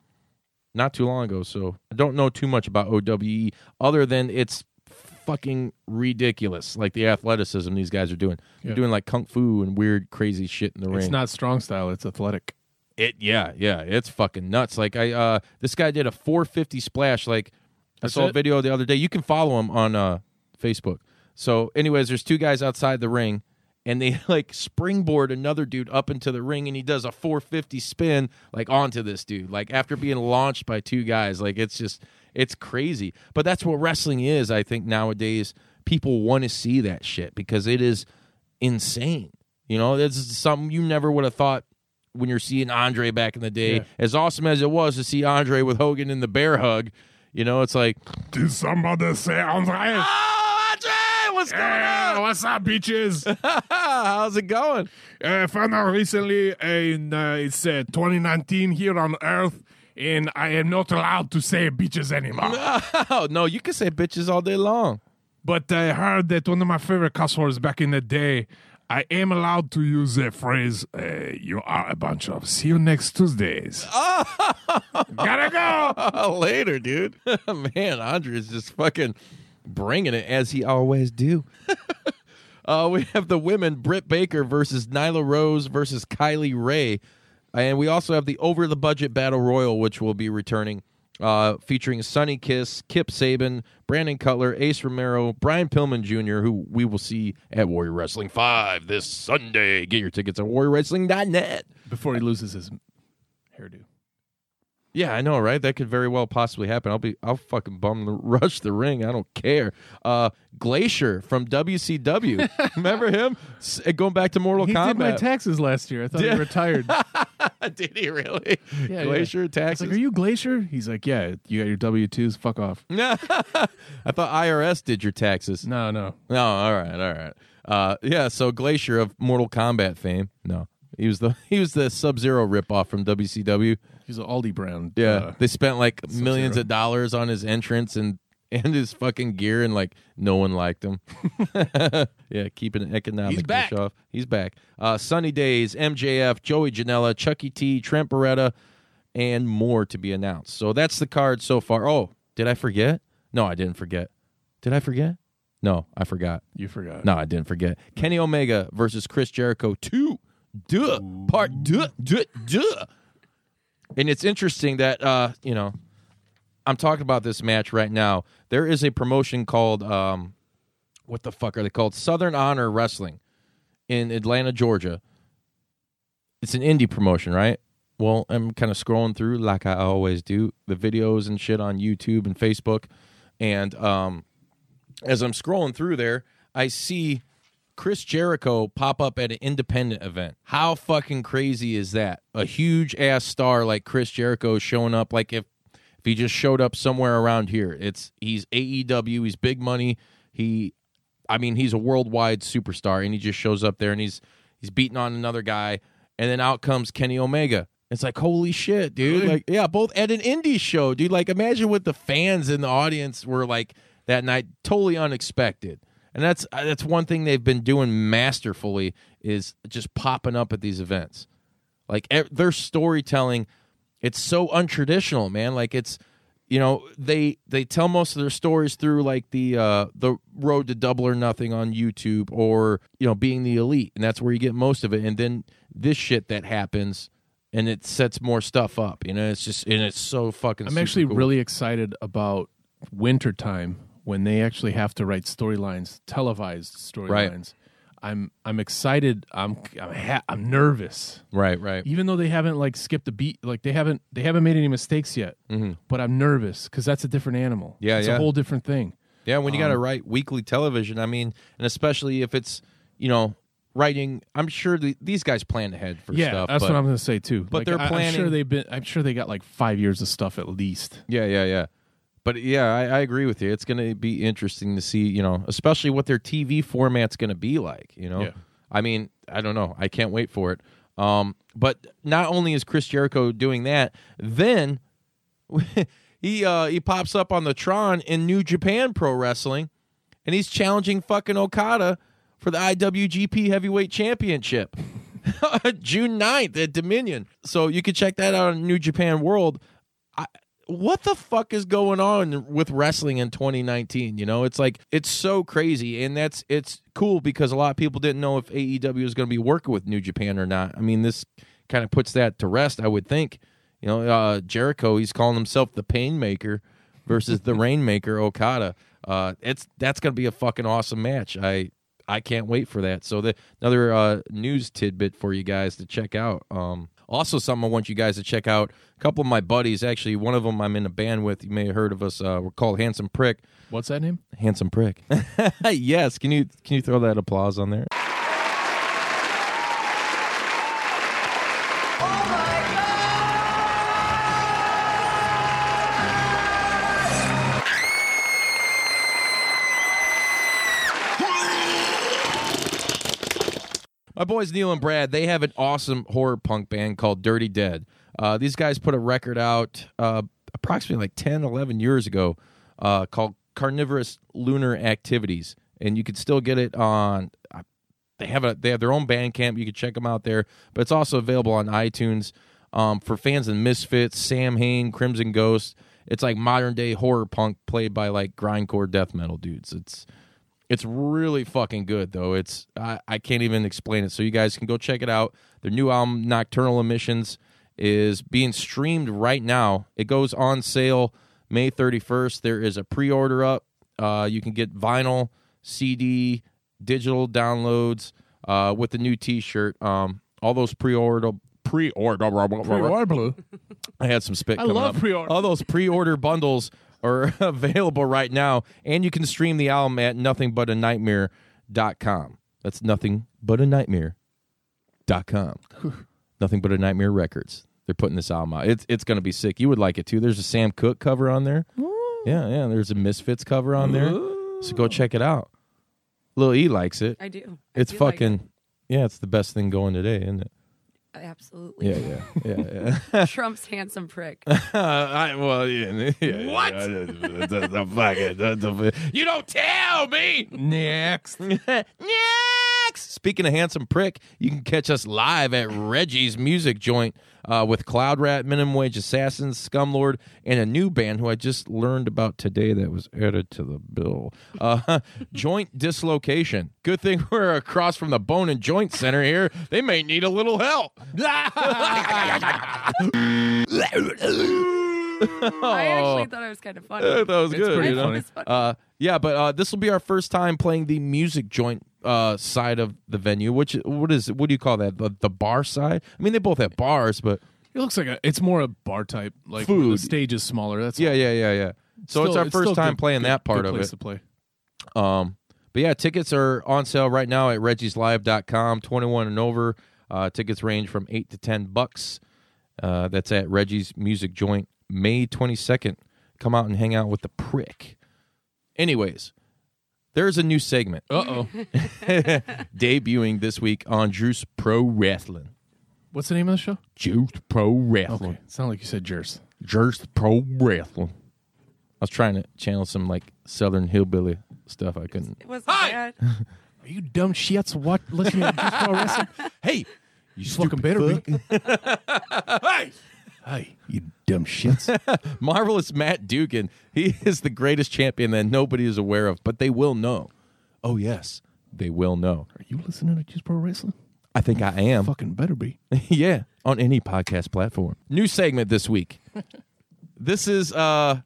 not too long ago, so I don't know too much about OWE other than it's fucking ridiculous. Like the athleticism these guys are doing. They're Yeah. doing like kung fu and weird, crazy shit in the ring. It's not strong style. It's athletic. It yeah, yeah, it's fucking nuts. Like I uh this guy did a 450 splash like I That's saw a video the other day. You can follow him on uh Facebook. So anyways, there's two guys outside the ring and they like springboard another dude up into the ring and he does a 450 spin like onto this dude like after being launched by two guys. Like it's just it's crazy. But that's what wrestling is i think nowadays. People want to see that shit because it is insane. You know it's something you never would have thought when you're seeing andre back in the day. Yeah. as awesome as it was to see andre with hogan in the bear hug you know it's like Did somebody say Andre? andre what's going Hey, on what's up, bitches? how's it going uh, found out recently in uh, it's uh, 2019 here on Earth, and I am not allowed to say bitches anymore. Oh no, you can say bitches all day long. but I heard that one of my favorite cuss words back in the day. I am allowed to use the phrase uh, "You are a bunch of." See you next Tuesdays. Gotta go. Later, dude. Man, Andre is just fucking bringing it as he always do. uh, we have the women: Britt Baker versus Nyla Rose versus Kylie Rae, and we also have the over the budget battle royal, which will be returning. Uh, featuring Sonny Kiss, Kip Sabian, Brandon Cutler, Ace Romero, Brian Pillman Jr., who we will see at Warrior Wrestling 5 this Sunday. Get your tickets on warriorwrestling.net. Before he loses his hairdo. Yeah, I know, right? That could very well possibly happen. I'll be, I'll fucking bum the rush the ring. I don't care. Uh, Glacier from WCW, remember him? S- uh, going back to Mortal Kombat. He did my taxes last year. I thought he retired. did he really? Yeah, Glacier yeah. I was taxes. like, "Are you Glacier?" He's like, "Yeah, you got your W twos. Fuck off." I thought IRS did your taxes. No, no. No, all right, all right. Uh, yeah, so Glacier of Mortal Kombat fame. No, he was the he was the Sub Zero ripoff from WCW. He's an Aldi brand. Yeah, uh, they spent like millions Sub-Zero. of dollars on his entrance and and his fucking gear, and like no one liked him. yeah, keeping an economic He's back. push off. He's back. Uh, Sunny Days, MJF, Joey Janela, Chucky T, Trent Beretta, and more to be announced. So that's the card so far. Oh, did I forget? No, I didn't forget. Did I forget? No, I forgot. you forgot. No, I didn't forget. Kenny Omega versus Chris Jericho 2. Duh. Part duh, duh, duh. And it's interesting that uh, you know, I'm talking about this match right now. There is a promotion called um what the fuck are they called? Southern Honor Wrestling in Atlanta, Georgia. It's an indie promotion, right? Well, I'm kind of scrolling through like I always do, the videos and shit on YouTube and Facebook. And um as I'm scrolling through there, I see Chris Jericho pop up at an independent event. How fucking crazy is that? A huge ass star like Chris Jericho showing up like if if he just showed up somewhere around here. It's he's AEW, he's big money. He I mean, he's a worldwide superstar and he just shows up there and he's he's beating on another guy and then out comes Kenny Omega. It's like holy shit, dude. Really? Like yeah, both at an indie show, dude. Like imagine what the fans in the audience were like that night. Totally unexpected. And that's uh, that's one thing they've been doing masterfully is just popping up at these events. Like their storytelling, it's so untraditional, man. Like it's you know they they tell most of their stories through like the uh the road to double or nothing on youtube or you know being the elite and that's where you get most of it and then this shit that happens and it sets more stuff up you know it's just and it's so fucking I'm actually cool. really excited about wintertime when they actually have to write storylines, televised storylines. I'm I'm excited. I'm I'm, ha- I'm nervous. right right Even though they haven't like skipped a beat, like they haven't they haven't made any mistakes yet. But I'm nervous because that's a different animal. Mm-hmm. Yeah, it's yeah. a whole different thing. Yeah, when you Um, got to write weekly television, I mean, and especially if it's you know writing, I'm sure the, these guys plan ahead for yeah, stuff. that's but, what I'm going to say too. but Like, they're I- I'm sure planning- they've been. I'm sure they got like five years of stuff at least. Yeah, yeah, yeah. But yeah, I, I agree with you. It's going to be interesting to see, you know, especially what their TV format's going to be like. You know, Yeah. I mean, I don't know. I can't wait for it. Um, but not only is Chris Jericho doing that, then he uh, he pops up on the Tron in New Japan Pro Wrestling and he's challenging fucking Okada for the IWGP Heavyweight Championship. June 9th at Dominion. So you can check that out on New Japan World. What the fuck is going on with wrestling in 2019? You know, it's like it's so crazy, and that's it's cool because a lot of people didn't know if AEW was going to be working with New Japan or not. I mean, this kind of puts that to rest, I would think. You know, uh, Jericho, he's calling himself the Painmaker versus the Rainmaker Okada. Uh, it's that's going to be a fucking awesome match. I I can't wait for that. So the another uh, news tidbit for you guys to check out. Um, also, something I want you guys to check out. A couple of my buddies, actually, one of them I'm in a band with. You may have heard of us. Uh, we're called Handsome Prick. What's that name? Handsome Prick. yes. Can you can you throw that applause on there? My boys Neil and Brad, they have an awesome horror punk band called Dirty Dead. Uh, these guys put a record out uh, approximately like 10, 11 years ago uh, called Carnivorous Lunar Activities. And you can still get it on. uh, They have a they have their own band camp. You can check them out there, but it's also available on iTunes um, for fans of Misfits, Samhain, Crimson Ghost. It's like modern day horror punk played by like grindcore death metal dudes. It's it's really fucking good though. It's I, I can't even explain it. So you guys can go check it out. Their new album Nocturnal Emissions is being streamed right now. It goes on sale May 31st. There is a pre-order up. Uh, you can get vinyl, CD, digital downloads uh, with the new T-shirt. Um, all those pre-order pre-order I had some spit. I love up. pre-order. All those pre-order bundles are available right now, and you can stream the album at nothingbutaNightmare.com. That's nothing but a nightmare.com. nothing but a nightmare records. They're putting this album out. It's it's going to be sick. You would like it too. There's a Sam Cooke cover on there. Yeah, yeah. There's a Misfits cover on there. So go check it out. Lil E likes it. I do. I It's do like fucking yeah. It's the best thing going today, isn't it? It. absolutely. Yeah, yeah, yeah, yeah. Trump's handsome prick. Uh, I, well, yeah, yeah, what? the, the fucking- the- the- you don't tell me. Next. Next. Speaking of handsome prick, you can catch us live at Reggie's Music Joint uh, with Cloud Rat, Minimum Wage Assassins, Scumlord, and a new band who I just learned about today that was added to the bill. Uh, joint Dislocation. Good thing we're across from the Bone and Joint Center here. They may need a little help. I actually thought it was kind of funny. That was It's good. pretty funny. Funny. Uh, yeah, but uh, this will be our first time playing the music joint uh, side of the venue. Which what is what do you call that? The, the bar side? I mean, they both have bars, but It looks like a. It's more a bar type. Like where Food. The stage is smaller. That's yeah, all. yeah, yeah, yeah. So it's Still- our first still time good- playing good- that part good of place it. To play. Um, but yeah, tickets are on sale right now at reggieslive.com. 21 and over. Uh, tickets range from 8 to 10 bucks. Uh, that's at Reggie's Music Joint, May 22nd. Come out and hang out with the prick. Anyways, there's a new segment Uh oh. debuting this week on Juice Pro Wrestling. What's the name of the show? Juice Pro Wrestling. Okay. Sound like you said Jers. Juice Pro Wrestling. I was trying to channel some like Southern hillbilly stuff. I couldn't. It wasn't bad. Are you dumb shits? What? Listening to Juice Pro Wrestling? Hey, you fucking stupid better be. fuck. hey, Hey, you dumb shits. marvelous Matt Dugan. He is the greatest champion that nobody is aware of, but they will know. Oh yes, they will know. Are you listening to Juice Pro Wrestling? I think I am. Fucking better be. yeah, on any podcast platform. New segment this week. this is uh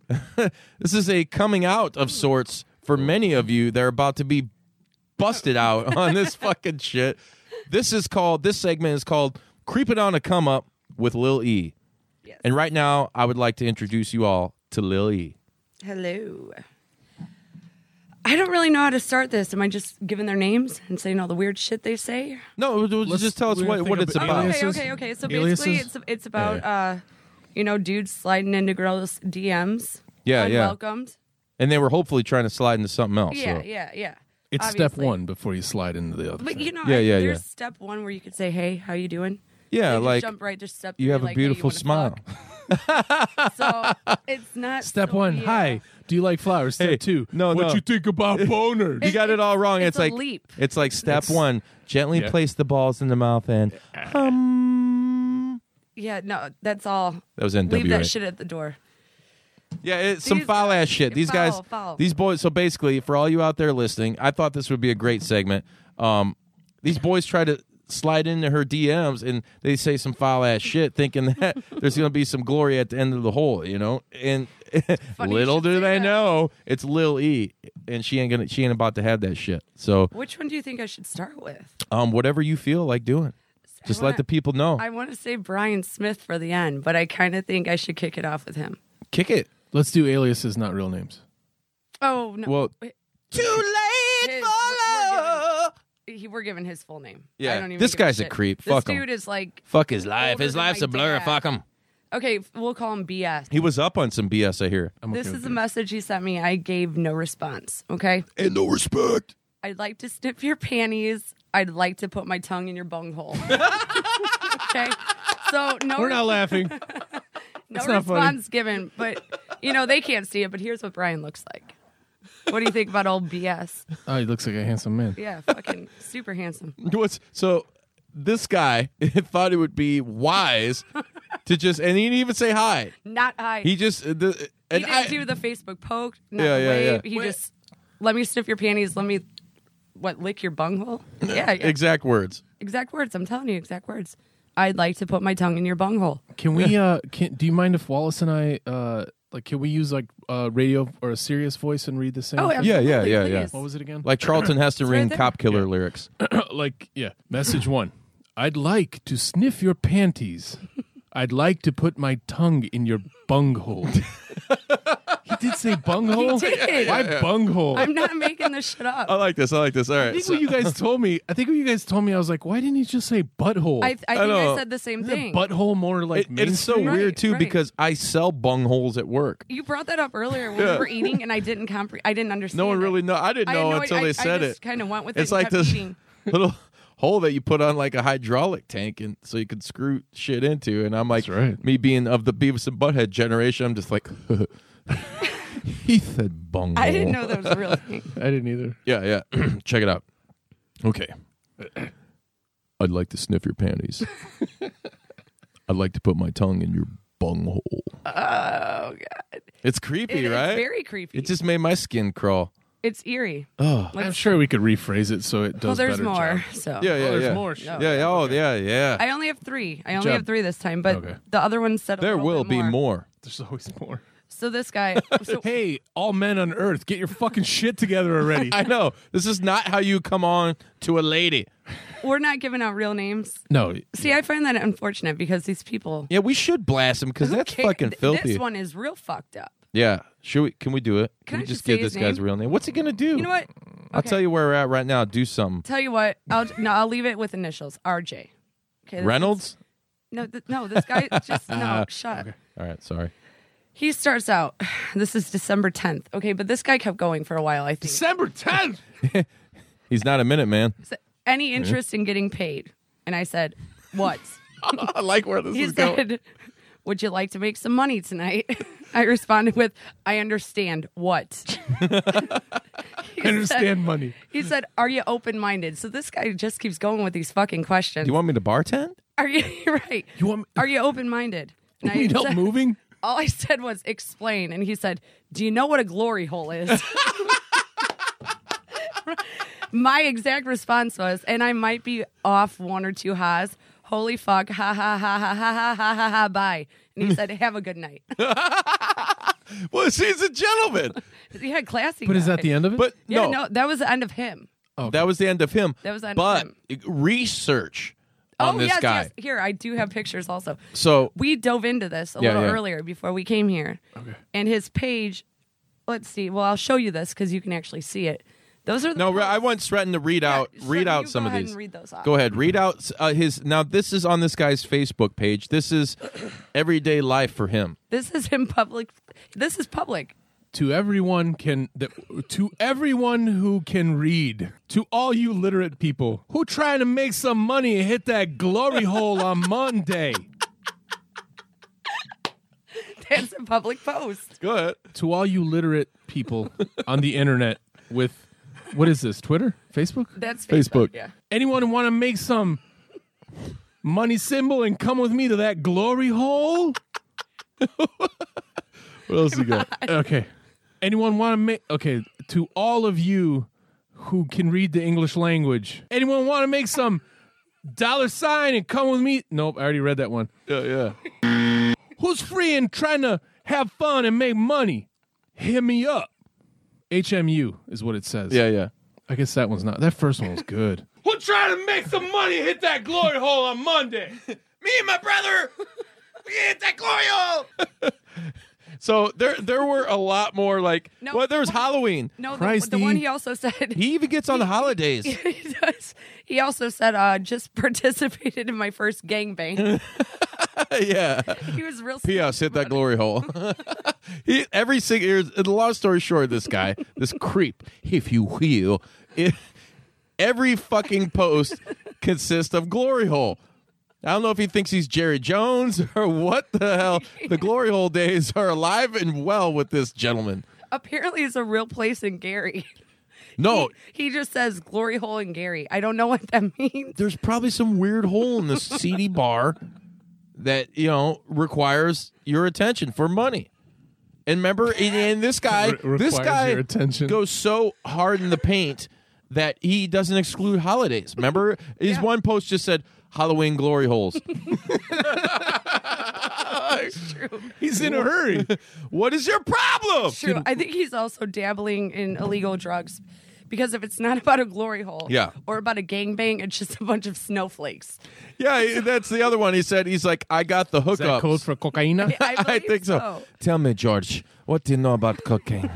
this is a coming out of sorts for many of you that are about to be busted out on this fucking shit. This is called this segment is called Creeping on a Come Up with Lil E. Yes. And right now I would like to introduce you all to Lil E. Hello. I don't really know how to start this. Am I just giving their names and saying all the weird shit they say? No, Let's- just tell us we're what, gonna what think it's of about. aliases. Okay, okay, okay. So Aliases? basically, it's it's about uh, you know, dudes sliding into girls' DMs. Yeah, yeah. unwelcomed. And they were hopefully trying to slide into something else. Yeah, so. yeah, yeah. It's step Obviously. one before you slide into the other. But thing. you know, Yeah, I- yeah, there's yeah. step one where you could say, "Hey, how you doing?" Yeah, They just like jump right to step. you three, have a like, hey, beautiful wanna smile. fuck? so it's not Step one, Sylvia. hi. Do you like flowers? Step Hey, two, no, what no. you think about boners? You got it all wrong. it's It's, a like leap. it's like step It's- one: gently Yeah. place the balls in the mouth and hum. Yeah, no, that's all. That was NWA. Leave that shit at the door. Yeah, it's some These foul ass shit. These foul, guys, foul. these boys. So basically, for all you out there listening, I thought this would be a great segment. Um, these boys try to slide into her DMs and they say some foul ass shit, thinking that there's going to be some glory at the end of the hole, you know. And little should do they that. know it's Lil E, and she ain't gonna, she ain't about to have that shit. So, Which one do you think I should start with? um, whatever you feel like doing, just wanna- let the people know. I want to say Brian Smith for the end, but I kind of think I should kick it off with him. Kick it. Let's do aliases, not real names. Oh no! Well, Wait, too late he, we're given his full name. Yeah, I don't even this give a guy's a shit. creep. This Fuck him. dude is like Fuck his life. older His than life's my a blur. dad. Fuck him. okay. We'll call him BS. He was up on some BS, I hear. I'm this okay is with a message he sent me. I gave no response. Okay. And no respect. I'd like to sniff your panties. I'd like to put my tongue in your bunghole. okay. So no, We're not laughing. no not funny. response given, but you know they can't see it. But here's what Brian looks like. What do you think about old BS? Oh, he looks like a handsome man. Yeah, fucking super handsome. What's so? This guy thought it would be wise to just, and he didn't even say hi. Not hi. He just, uh, the, He didn't I, do the Facebook poke. Not Yeah, yeah, wave. yeah. He just let me sniff your panties. Let me what lick your bunghole. Yeah, yeah. exact words. exact words. I'm telling you, exact words. I'd like to put my tongue in your bunghole. Can we? Uh, can do you mind if Wallace and I, uh, like, can we use like a radio or a serious voice and read the same? Oh, Yeah, yeah, yeah, yeah. What was it again? Like Charlton Heston ring there. cop killer lyrics. like, yeah. Message one. I'd like to sniff your panties. I'd like to put my tongue in your bunghole. he did say bunghole. He did. Why bunghole? I'm not making this shit up. I like this. I like this. All right. I right. think so- what you guys told me. I think what you guys told me. I was like, why didn't he just say butthole? I, I think I, said the same Isn't thing. butthole more like it- it's so? Right, weird too right. because I sell bungholes at work. you brought that up earlier when Yeah. we were eating, and I didn't compre- I didn't understand. No one it. really know. I didn't I know no until idea. they said I it. just kind of went with It's it. and like kept this eating. little hole that you put on like a hydraulic tank, and so you could screw shit into. And I'm like, right. me being of the Beavis and Butthead generation, I'm just like, he said bunghole. I didn't know that was a real thing. I didn't either. Yeah, yeah. Check it out. Okay. I'd like to sniff your panties. I'd like to put my tongue in your bunghole. Oh god, It's creepy, It is right? very creepy. It just made my skin crawl. It's eerie. Oh. I'm sure we could rephrase it so it does Well, there's better more. job. So Yeah, yeah, Oh, there's yeah. more. Shit. Yeah, yeah, oh, yeah, yeah. I only have three. I only job. have three this time, but Okay. the other one said a there little will bit be more. more. There's always more. So this guy, so Hey, all men on earth, get your fucking shit together already. I know. This is not how you come on to a lady. we're not giving out real names. no, See, I find that unfortunate because these people. Yeah, we should blast him because that's Okay, fucking th- filthy. This one is real fucked up. Yeah. Should we? Can we do it? Can we I just just give his this guy's name? real name? What's he gonna do? You know what? I'll tell you where we're at right now. Do something. Tell you what. I'll no. I'll leave it with initials. RJ. Okay. this- Reynolds. No, th- no. This guy just no. Ah, shut. All right. Sorry. He starts out. This is December 10th. Okay, but this guy kept going for a while. I think. December 10th. He's not a minute man. Said, Any interest in getting paid? And I said, what? I like where this He said, would you like to make some money tonight? I responded with, I understand what. He I understand said- money. He said, Are you open minded? So this guy just keeps going with these fucking questions. Do you want me to bartend? Are you right? You want me- Are you open minded? You need help moving? all I said was explain, and he said, "Do you know what a glory hole is?" My exact response was, and I might be off one or two ha's. Holy fuck! Ha ha ha ha ha ha ha ha ha. Bye. And he said, "Have a good night." Well, he's a gentleman. he had classy. But is guy. that the end of it? But Yeah, no, no, that was the end of him. Oh that was the end of him. That was the end but of him. research oh, on oh this yes, guy. yes. Here, I do have pictures also. So we dove into this a Yeah, little yeah. earlier before we came here. Okay. And his page, let's see. Well, I'll show you this because you can actually see it. Those are the no, I posts. want Sreten to read out Sreten, read you out go some of ahead these. and read those off. Go ahead, read out uh, his. Now this is on this guy's Facebook page. This is everyday life for him. This is him public. This is public. to everyone can that to everyone who can read to all you literate people who trying to make some money and hit that glory hole on monday That's a public post. Go ahead. to all you literate people on the internet with what is this? Twitter, Facebook, That's Facebook. Facebook. Yeah. Anyone want to make some money symbol and come with me to that glory hole? What else you got? Okay. Anyone want to make okay to all of you who can read the English language? Anyone want to make some dollar sign and come with me? Nope, I already read that one. yeah, yeah. Who's free and trying to have fun and make money? Hit me up. HMU is what it says. Yeah, yeah. I guess that one's not. That first one was good. We'll try to make some money, hit that glory hole on Monday. Me and my brother, we hit that glory hole. So there, there were a lot more like. No. well, there was Halloween. No, the, the one he also said. He even gets on the holidays. he does. He also said, uh, just participated in my first gangbang. yeah. he was real. P.S. Hit that glory hole. he, every single long story short. This guy, this creep, if you will, it, every fucking post consists of glory hole. I don't know if he thinks he's Jerry Jones or what the hell. The glory hole days are alive and well with this gentleman. Apparently, it's a real place in Gary. No, He just says glory hole in Gary. I don't know what that means. there's probably some weird hole in this seedy bar that you know requires your attention for money. And remember, and, and this guy, Re- this guy attention. goes so hard in the paint that he doesn't exclude holidays. Remember, his Yeah. one post just said Halloween glory holes. He's in a hurry. what is your problem? True. I think he's also dabbling in illegal drugs. Because if it's not about a glory hole Yeah. or about a gangbang, it's just a bunch of snowflakes. Yeah, that's the other one. He said he's like, I got the Is that hookups. code for cocaine? I, I believe think so. Tell me, George, what do you know about cocaine?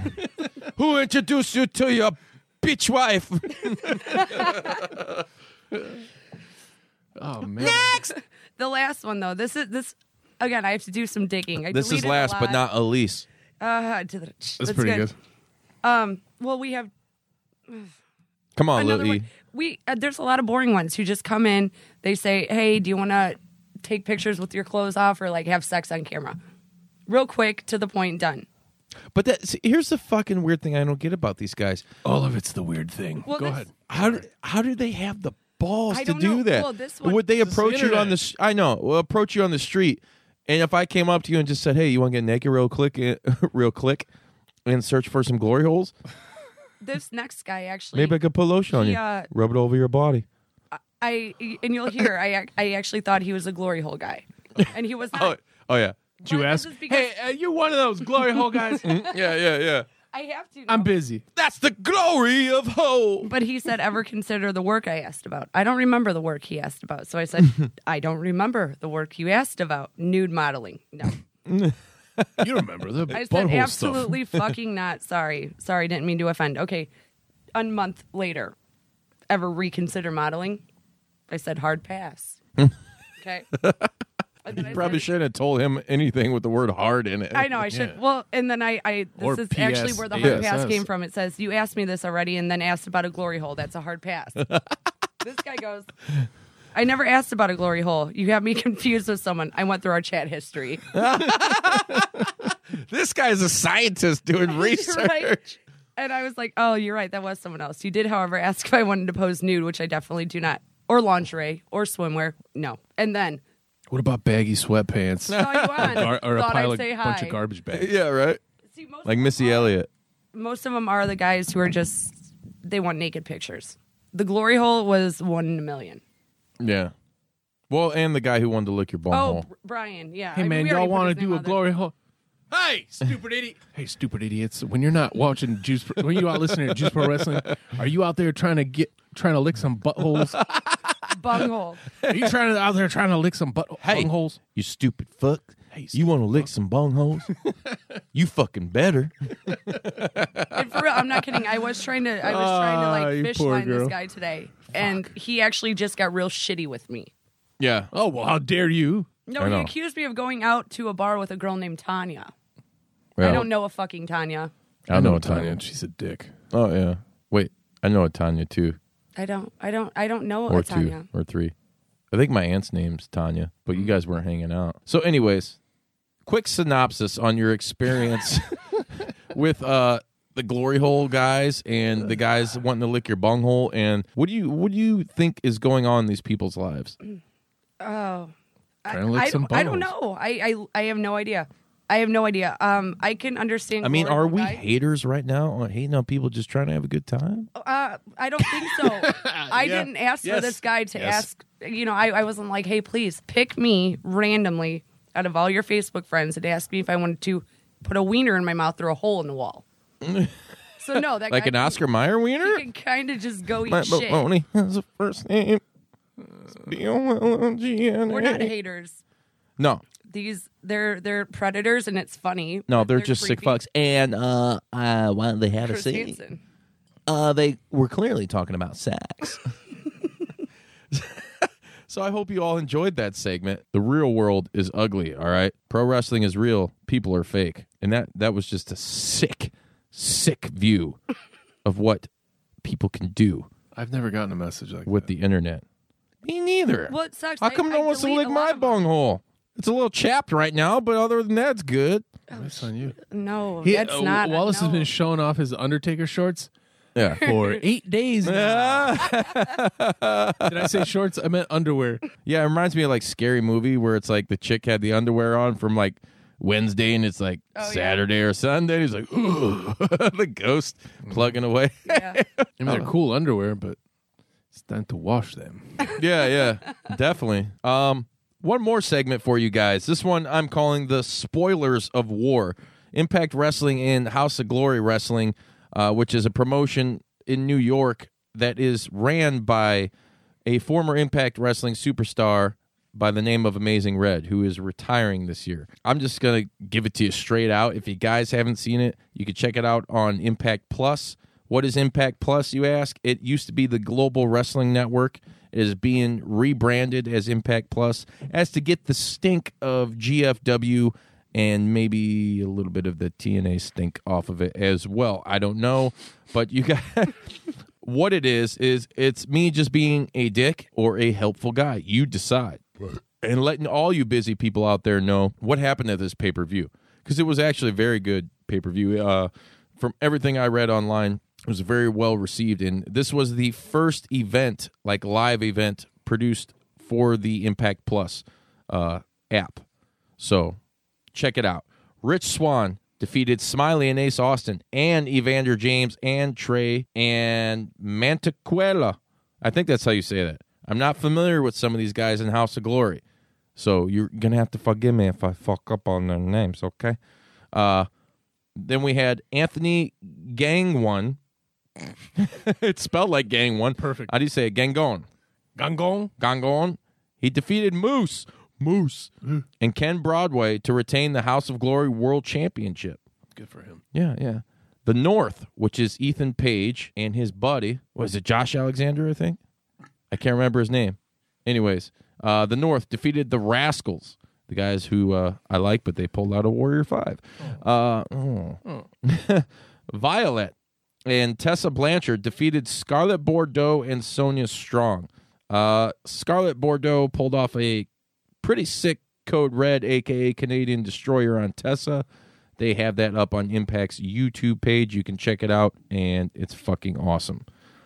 Who introduced you to your bitch wife? Oh man. Next, the last one though, this is this again. I have to do some digging. I this is deleted a last, but lot. not Elise. Uh, to That's pretty good. Um, well, we have Come on, another Lil E. one. We uh, there's a lot of boring ones who just come in. They say, "Hey, do you want to take pictures with your clothes off or like have sex on camera?" Real quick, to the point, done. But that, see, here's the fucking weird thing I don't get about these guys. All of it's the weird thing. Well, Go this- ahead. How do, how do they have the balls to don't know. that? Well, this one- Would they This is approach you on internet. the? I know. Well, approach you on the street, and if I came up to you and just said, "Hey, you want to get naked real quick, eh, real quick, and search for some glory holes?" This next guy actually, Maybe I could put lotion on he, you, uh, rub it over your body. I and you'll hear. I I actually thought he was a glory hole guy, and he was not. Oh, oh yeah, Did you ask? because- Hey, uh, you one of those glory hole guys? yeah, yeah, yeah. I have to. I'm busy. That's the glory of hope. But he said, ever consider the work I asked about? I don't remember the work he asked about. So I said, I don't remember the work you asked about. Nude modeling. No. You remember the I said, butthole absolutely fucking not. Sorry. Sorry, didn't mean to offend. Okay. A month later, ever reconsider modeling? I said, hard pass. okay. And then I Probably said- shouldn't have told him anything with the word "hard" in it. I know I should. Yeah. Well, and then I, I this Or is actually where the hard pass ASS. came from. It says you asked me this already, and then asked about a glory hole. That's a hard pass. this guy goes. I never asked about a glory hole. You have me confused with someone. I went through our chat history. This guy's a scientist doing research. right? And I was like, oh, you're right. That was someone else. You did, however, ask if I wanted to pose nude, which I definitely do not, or lingerie, or swimwear. No. And then, What about baggy sweatpants? saw you on. Gar- or a thought pile I'd of say bunch of garbage bags. Yeah, right. See, most Like of Missy them are- Elliott. most of them are the guys who are just they want naked pictures. The glory hole was one in a million. Yeah. Well, and the guy who wanted to lick your bum Oh, hole. Br- Brian, yeah. Hey I mean, man, we y'all put want his to name do a out there. glory hole? Hey, stupid idiot! Hey, stupid idiots! When you're not watching Juice, when you out listening to Juice Pro Wrestling, are you out there trying to get trying to lick some buttholes? Bunghole? Are you trying to out there trying to lick some butt Hey. holes? You stupid fuck. Hey, you want to lick some bung holes? you fucking better. And for real, I'm not kidding. I was trying to, I was trying to Ah, like fish poor line girl. this guy today, and he actually just got real shitty with me. Yeah. Oh well, how dare you? No, he accused me of going out to a bar with a girl named Tanya. I don't know a fucking Tanya. I know a Tanya. She's a dick. Oh yeah. Wait, I know a Tanya too, I don't. I don't. I don't know or a Tanya. two, or three. I think my aunt's name's Tanya, but you guys weren't hanging out. So, anyways, quick synopsis on your experience with uh the glory hole guys and the guys wanting to lick your bunghole and what do you what do you think is going on in these people's lives? Oh, I, Trying to lick I, some don't, I don't know. I, I I have no idea. I have no idea. Um, I can understand. I mean, are we guy. haters right now on hating on people just trying to have a good time? Uh, I don't think so. I Yeah. didn't ask Yes. for this guy to Yes. ask. You know, I, I wasn't like, hey, please pick me randomly out of all your Facebook friends and ask me if I wanted to put a wiener in my mouth through a hole in the wall. so no, that Like an Oscar Mayer wiener? can kind of just go eat My shit. has a first name. B-O-L-O-G-N-A. We're not haters. No, These they're they're predators, and it's funny. no, but they're, just sick fucks. And uh, uh, why don't they have a scene? Hansen. Uh, they were clearly talking about sex. so I hope you all enjoyed that segment. The real world is ugly. All right, pro wrestling is real. People are fake, and that that was just a sick, sick view of what people can do I've never gotten a message like with that. the internet. Me neither. What it sucks. How I- come no I one wants to lick a lot my of them. bunghole? It's a little chapped right now, but other than that, it's good. That's on you. No, He- that's uh, not. Wallace has been showing off his Undertaker shorts Yeah. for eight days. now. Did I say shorts? I meant underwear. Yeah, it reminds me of like scary movie where it's like the chick had the underwear on from like Wednesday and it's like Oh, yeah. Saturday or Sunday. He's like, ooh, the ghost plugging away. Yeah. I mean, they're cool underwear, but it's time to wash them. yeah, yeah, definitely. Um, one more segment for you guys. This one I'm calling the spoilers of war. Impact Wrestling and House of Glory Wrestling, uh, which is a promotion in New York that is ran by a former Impact Wrestling superstar by the name of Amazing Red, who is retiring this year. I'm just gonna give it to you straight out. If you guys haven't seen it, you can check it out on Impact Plus. What is Impact Plus, you ask? It used to be the Global Wrestling Network. It is being rebranded as Impact Plus as to get the stink of GFW and maybe a little bit of the TNA stink off of it as well. I don't know, but you got what it is is it's me just being a dick or a helpful guy. You decide. And letting all you busy people out there know what happened at this pay-per-view because it was actually a very good pay-per-view. Uh, from everything I read online, it was very well received and this was the first event, like live event produced for the Impact Plus uh, app. So check it out. Rich Swann defeated Smiley and Ace Austin and Evander James and Trey and Mantequela. I think that's how you say that. I'm not familiar with some of these guys in House of Glory. So you're gonna have to forgive me if I fuck up on their names, okay? Uh then we had Anthony Gang One. it's spelled like Gang One. Perfect. How do you say it? Gangon. Gangong. Gangon. He defeated Moose, Moose, and Ken Broadway to retain the House of Glory World Championship. Good for him. Yeah, yeah. The North, which is Ethan Page and his buddy, was it Josh Alexander? I think I can't remember his name. Anyways, uh, the North defeated the Rascals, the guys who uh, I like, but they pulled out a Warrior Five. Uh, oh. Violet and Tessa Blanchard defeated Scarlett Bordeaux and Sonia Strong. Uh, Scarlett Bordeaux pulled off a pretty sick Code Red, aka Canadian Destroyer, on Tessa. They have that up on Impact's YouTube page. You can check it out, and it's fucking awesome.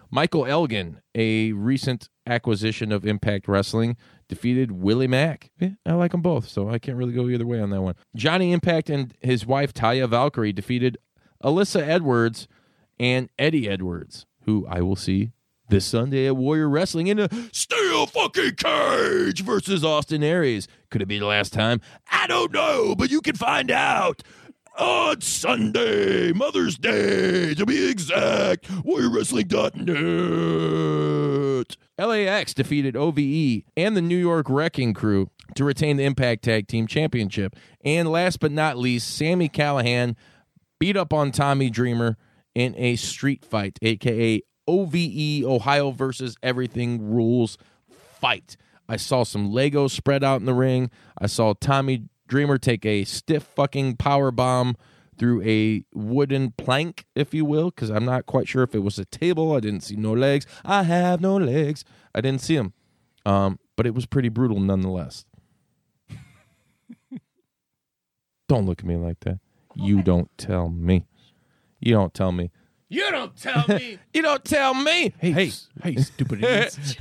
Michael Elgin, a recent acquisition of Impact Wrestling, defeated Willie Mack. Yeah, I like them both, so I can't really go either way on that one. Johnny Impact and his wife Taya Valkyrie defeated Alyssa Edwards and Eddie Edwards, who I will see this Sunday at Warrior Wrestling in a steel fucking cage versus Austin Aries. Could it be the last time? I don't know, but you can find out on Sunday, Mother's Day, to be exact. WarriorWrestling.net. LAX defeated OVE and the New York Wrecking Crew to retain the Impact Tag Team Championship. And last but not least, Sami Callihan beat up on Tommy Dreamer in a street fight, aka OVE Ohio versus Everything Rules fight. I saw some Legos spread out in the ring. I saw Tommy Dreamer take a stiff fucking power bomb through a wooden plank, if you will, because I'm not quite sure if it was a table. I didn't see no legs. I have no legs. I didn't see them, um, but it was pretty brutal nonetheless. Don't look at me like that. You don't tell me. You don't tell me. You don't tell me. You don't tell me. hey, hey, hey, stupid idiots.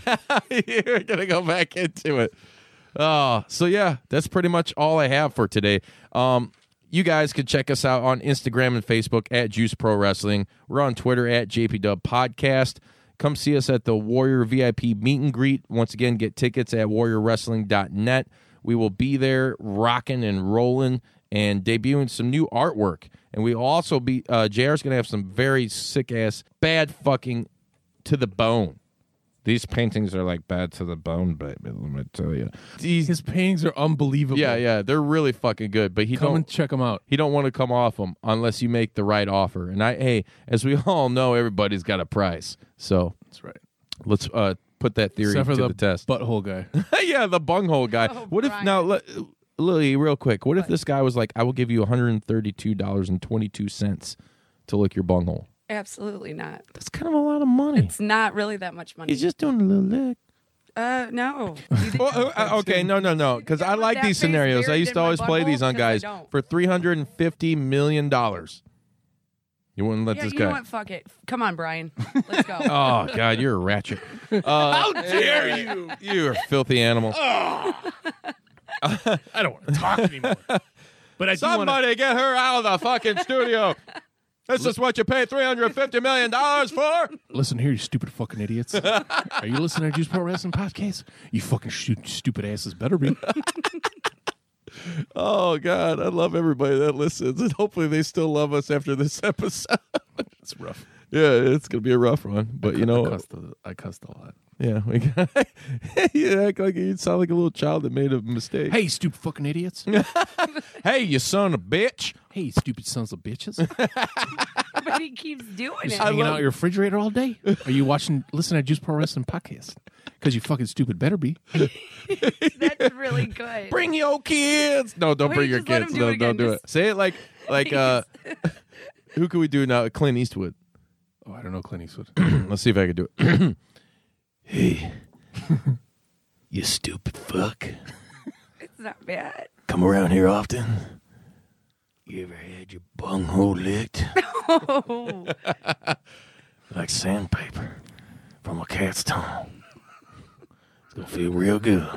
You're gonna go back into it. Oh, so yeah, that's pretty much all I have for today. Um, you guys can check us out on Instagram and Facebook at Juice Pro Wrestling. We're on Twitter at JPW Podcast. Come see us at the Warrior VIP meet and greet. Once again, get tickets at warriorwrestling.net. We will be there rocking and rolling and debuting some new artwork. And we also be, uh, JR's going to have some very sick ass, bad fucking to the bone. These paintings are like bad to the bone, baby. Let me tell you. These, His paintings are unbelievable. yeah, yeah, they're really fucking good. But he Come don't and check them out. he don't want to come off them unless you make the right offer. And I, hey, as we all know, everybody's got a price. So That's right. let's uh, put that theory Except to the, the, test. butthole guy. yeah, the bunghole guy. Oh, what if now, let, Lily, real quick? What if this guy was like, "I will give you one hundred and thirty-two dollars and twenty-two cents to lick your bunghole"? Absolutely not. That's kind of a lot of money. It's not really that much money. He's just doing a little lick. uh, no. You think- Well, uh, okay, no, no, no, because I like these scenarios. I used to always play these on guys for three hundred and fifty million dollars. You wouldn't let yeah, this you guy. know what? Fuck it. Come on, Brian. Let's go. Oh God, you're a ratchet. Uh, How dare you? You are a filthy animal. I don't want to talk anymore. But I do want to. Somebody get her out of the fucking studio. This is what you pay three hundred fifty million dollars for. Listen here, you stupid fucking idiots. Are you listening to Juice Pro Wrestling Podcast? You fucking stu- stupid asses better be. Oh God, I love everybody that listens, and hopefully they still love us after this episode. It's rough. yeah, it's gonna be a rough one, but you I know, cussed a, I cussed a lot. Yeah, we got. you act like you sound like a little child that made a mistake. Hey, stupid fucking idiots. hey, you son of a bitch! hey, you stupid sons of bitches. but he keeps doing it. Hanging out your refrigerator all day? Are you watching, listening to Juice Pro Wrestling Podcast? Because you fucking stupid better be. That's really good. Bring your kids. No, don't Wait, bring your just let kids. him do no, it don't again. do Just- it. Say it like like uh who can we do now? Clint Eastwood. Oh, I don't know Clint Eastwood. Let's see if I can do it. hey, you stupid fuck. It's not bad. Come around here often. You ever had your bunghole licked Oh, like sandpaper from a cat's tongue? It's gonna feel real good.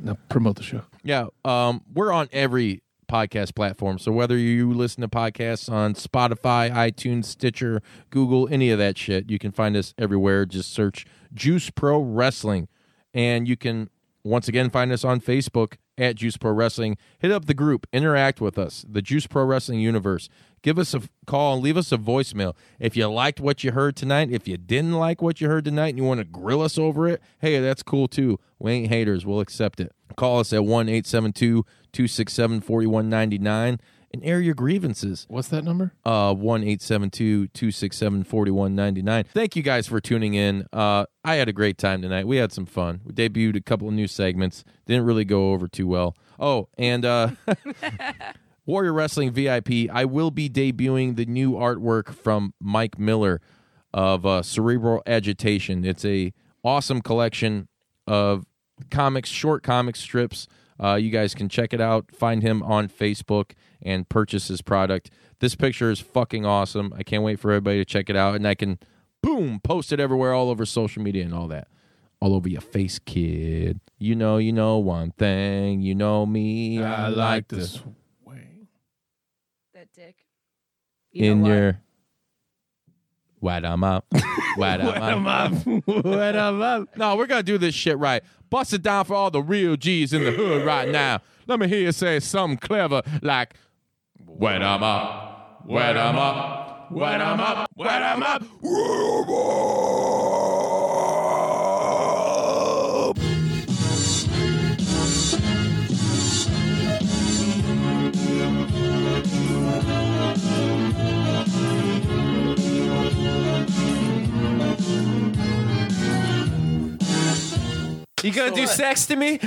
now promote the show. Yeah, um, we're on every podcast platform. So whether you listen to podcasts on Spotify, iTunes, Stitcher, Google, any of that shit, you can find us everywhere. Just search Juice Pro Wrestling, and you can once again find us on Facebook at Juice Pro Wrestling. Hit up the group, interact with us, the Juice Pro Wrestling universe. Give us a call and leave us a voicemail. If you liked what you heard tonight, if you didn't like what you heard tonight and you want to grill us over it, hey, that's cool too. We ain't haters. We'll accept it. Call us at 1 872 267 4199 and air your grievances. What's that number? Uh, 1 872 267 4199. Thank you guys for tuning in. Uh, I had a great time tonight. We had some fun. We debuted a couple of new segments. Didn't really go over too well. Oh, and uh, Warrior Wrestling VIP, I will be debuting the new artwork from Mike Miller of uh, Cerebral Agitation. It's a awesome collection of comics, short comic strips. Uh, you guys can check it out. Find him on Facebook and purchase his product. This picture is fucking awesome. I can't wait for everybody to check it out, and I can boom post it everywhere, all over social media and all that. All over your face, kid. You know, you know one thing. You know me. I, like to this way. that dick. You in know what? your wet 'em up, wet 'em up, wet 'em up. No, we're gonna do this shit right. Bust it down for all the real G's in the hood right now. Let me hear you say something clever like wet 'em up, wet 'em up, wet 'em up, wet 'em up. You gonna do sex to me?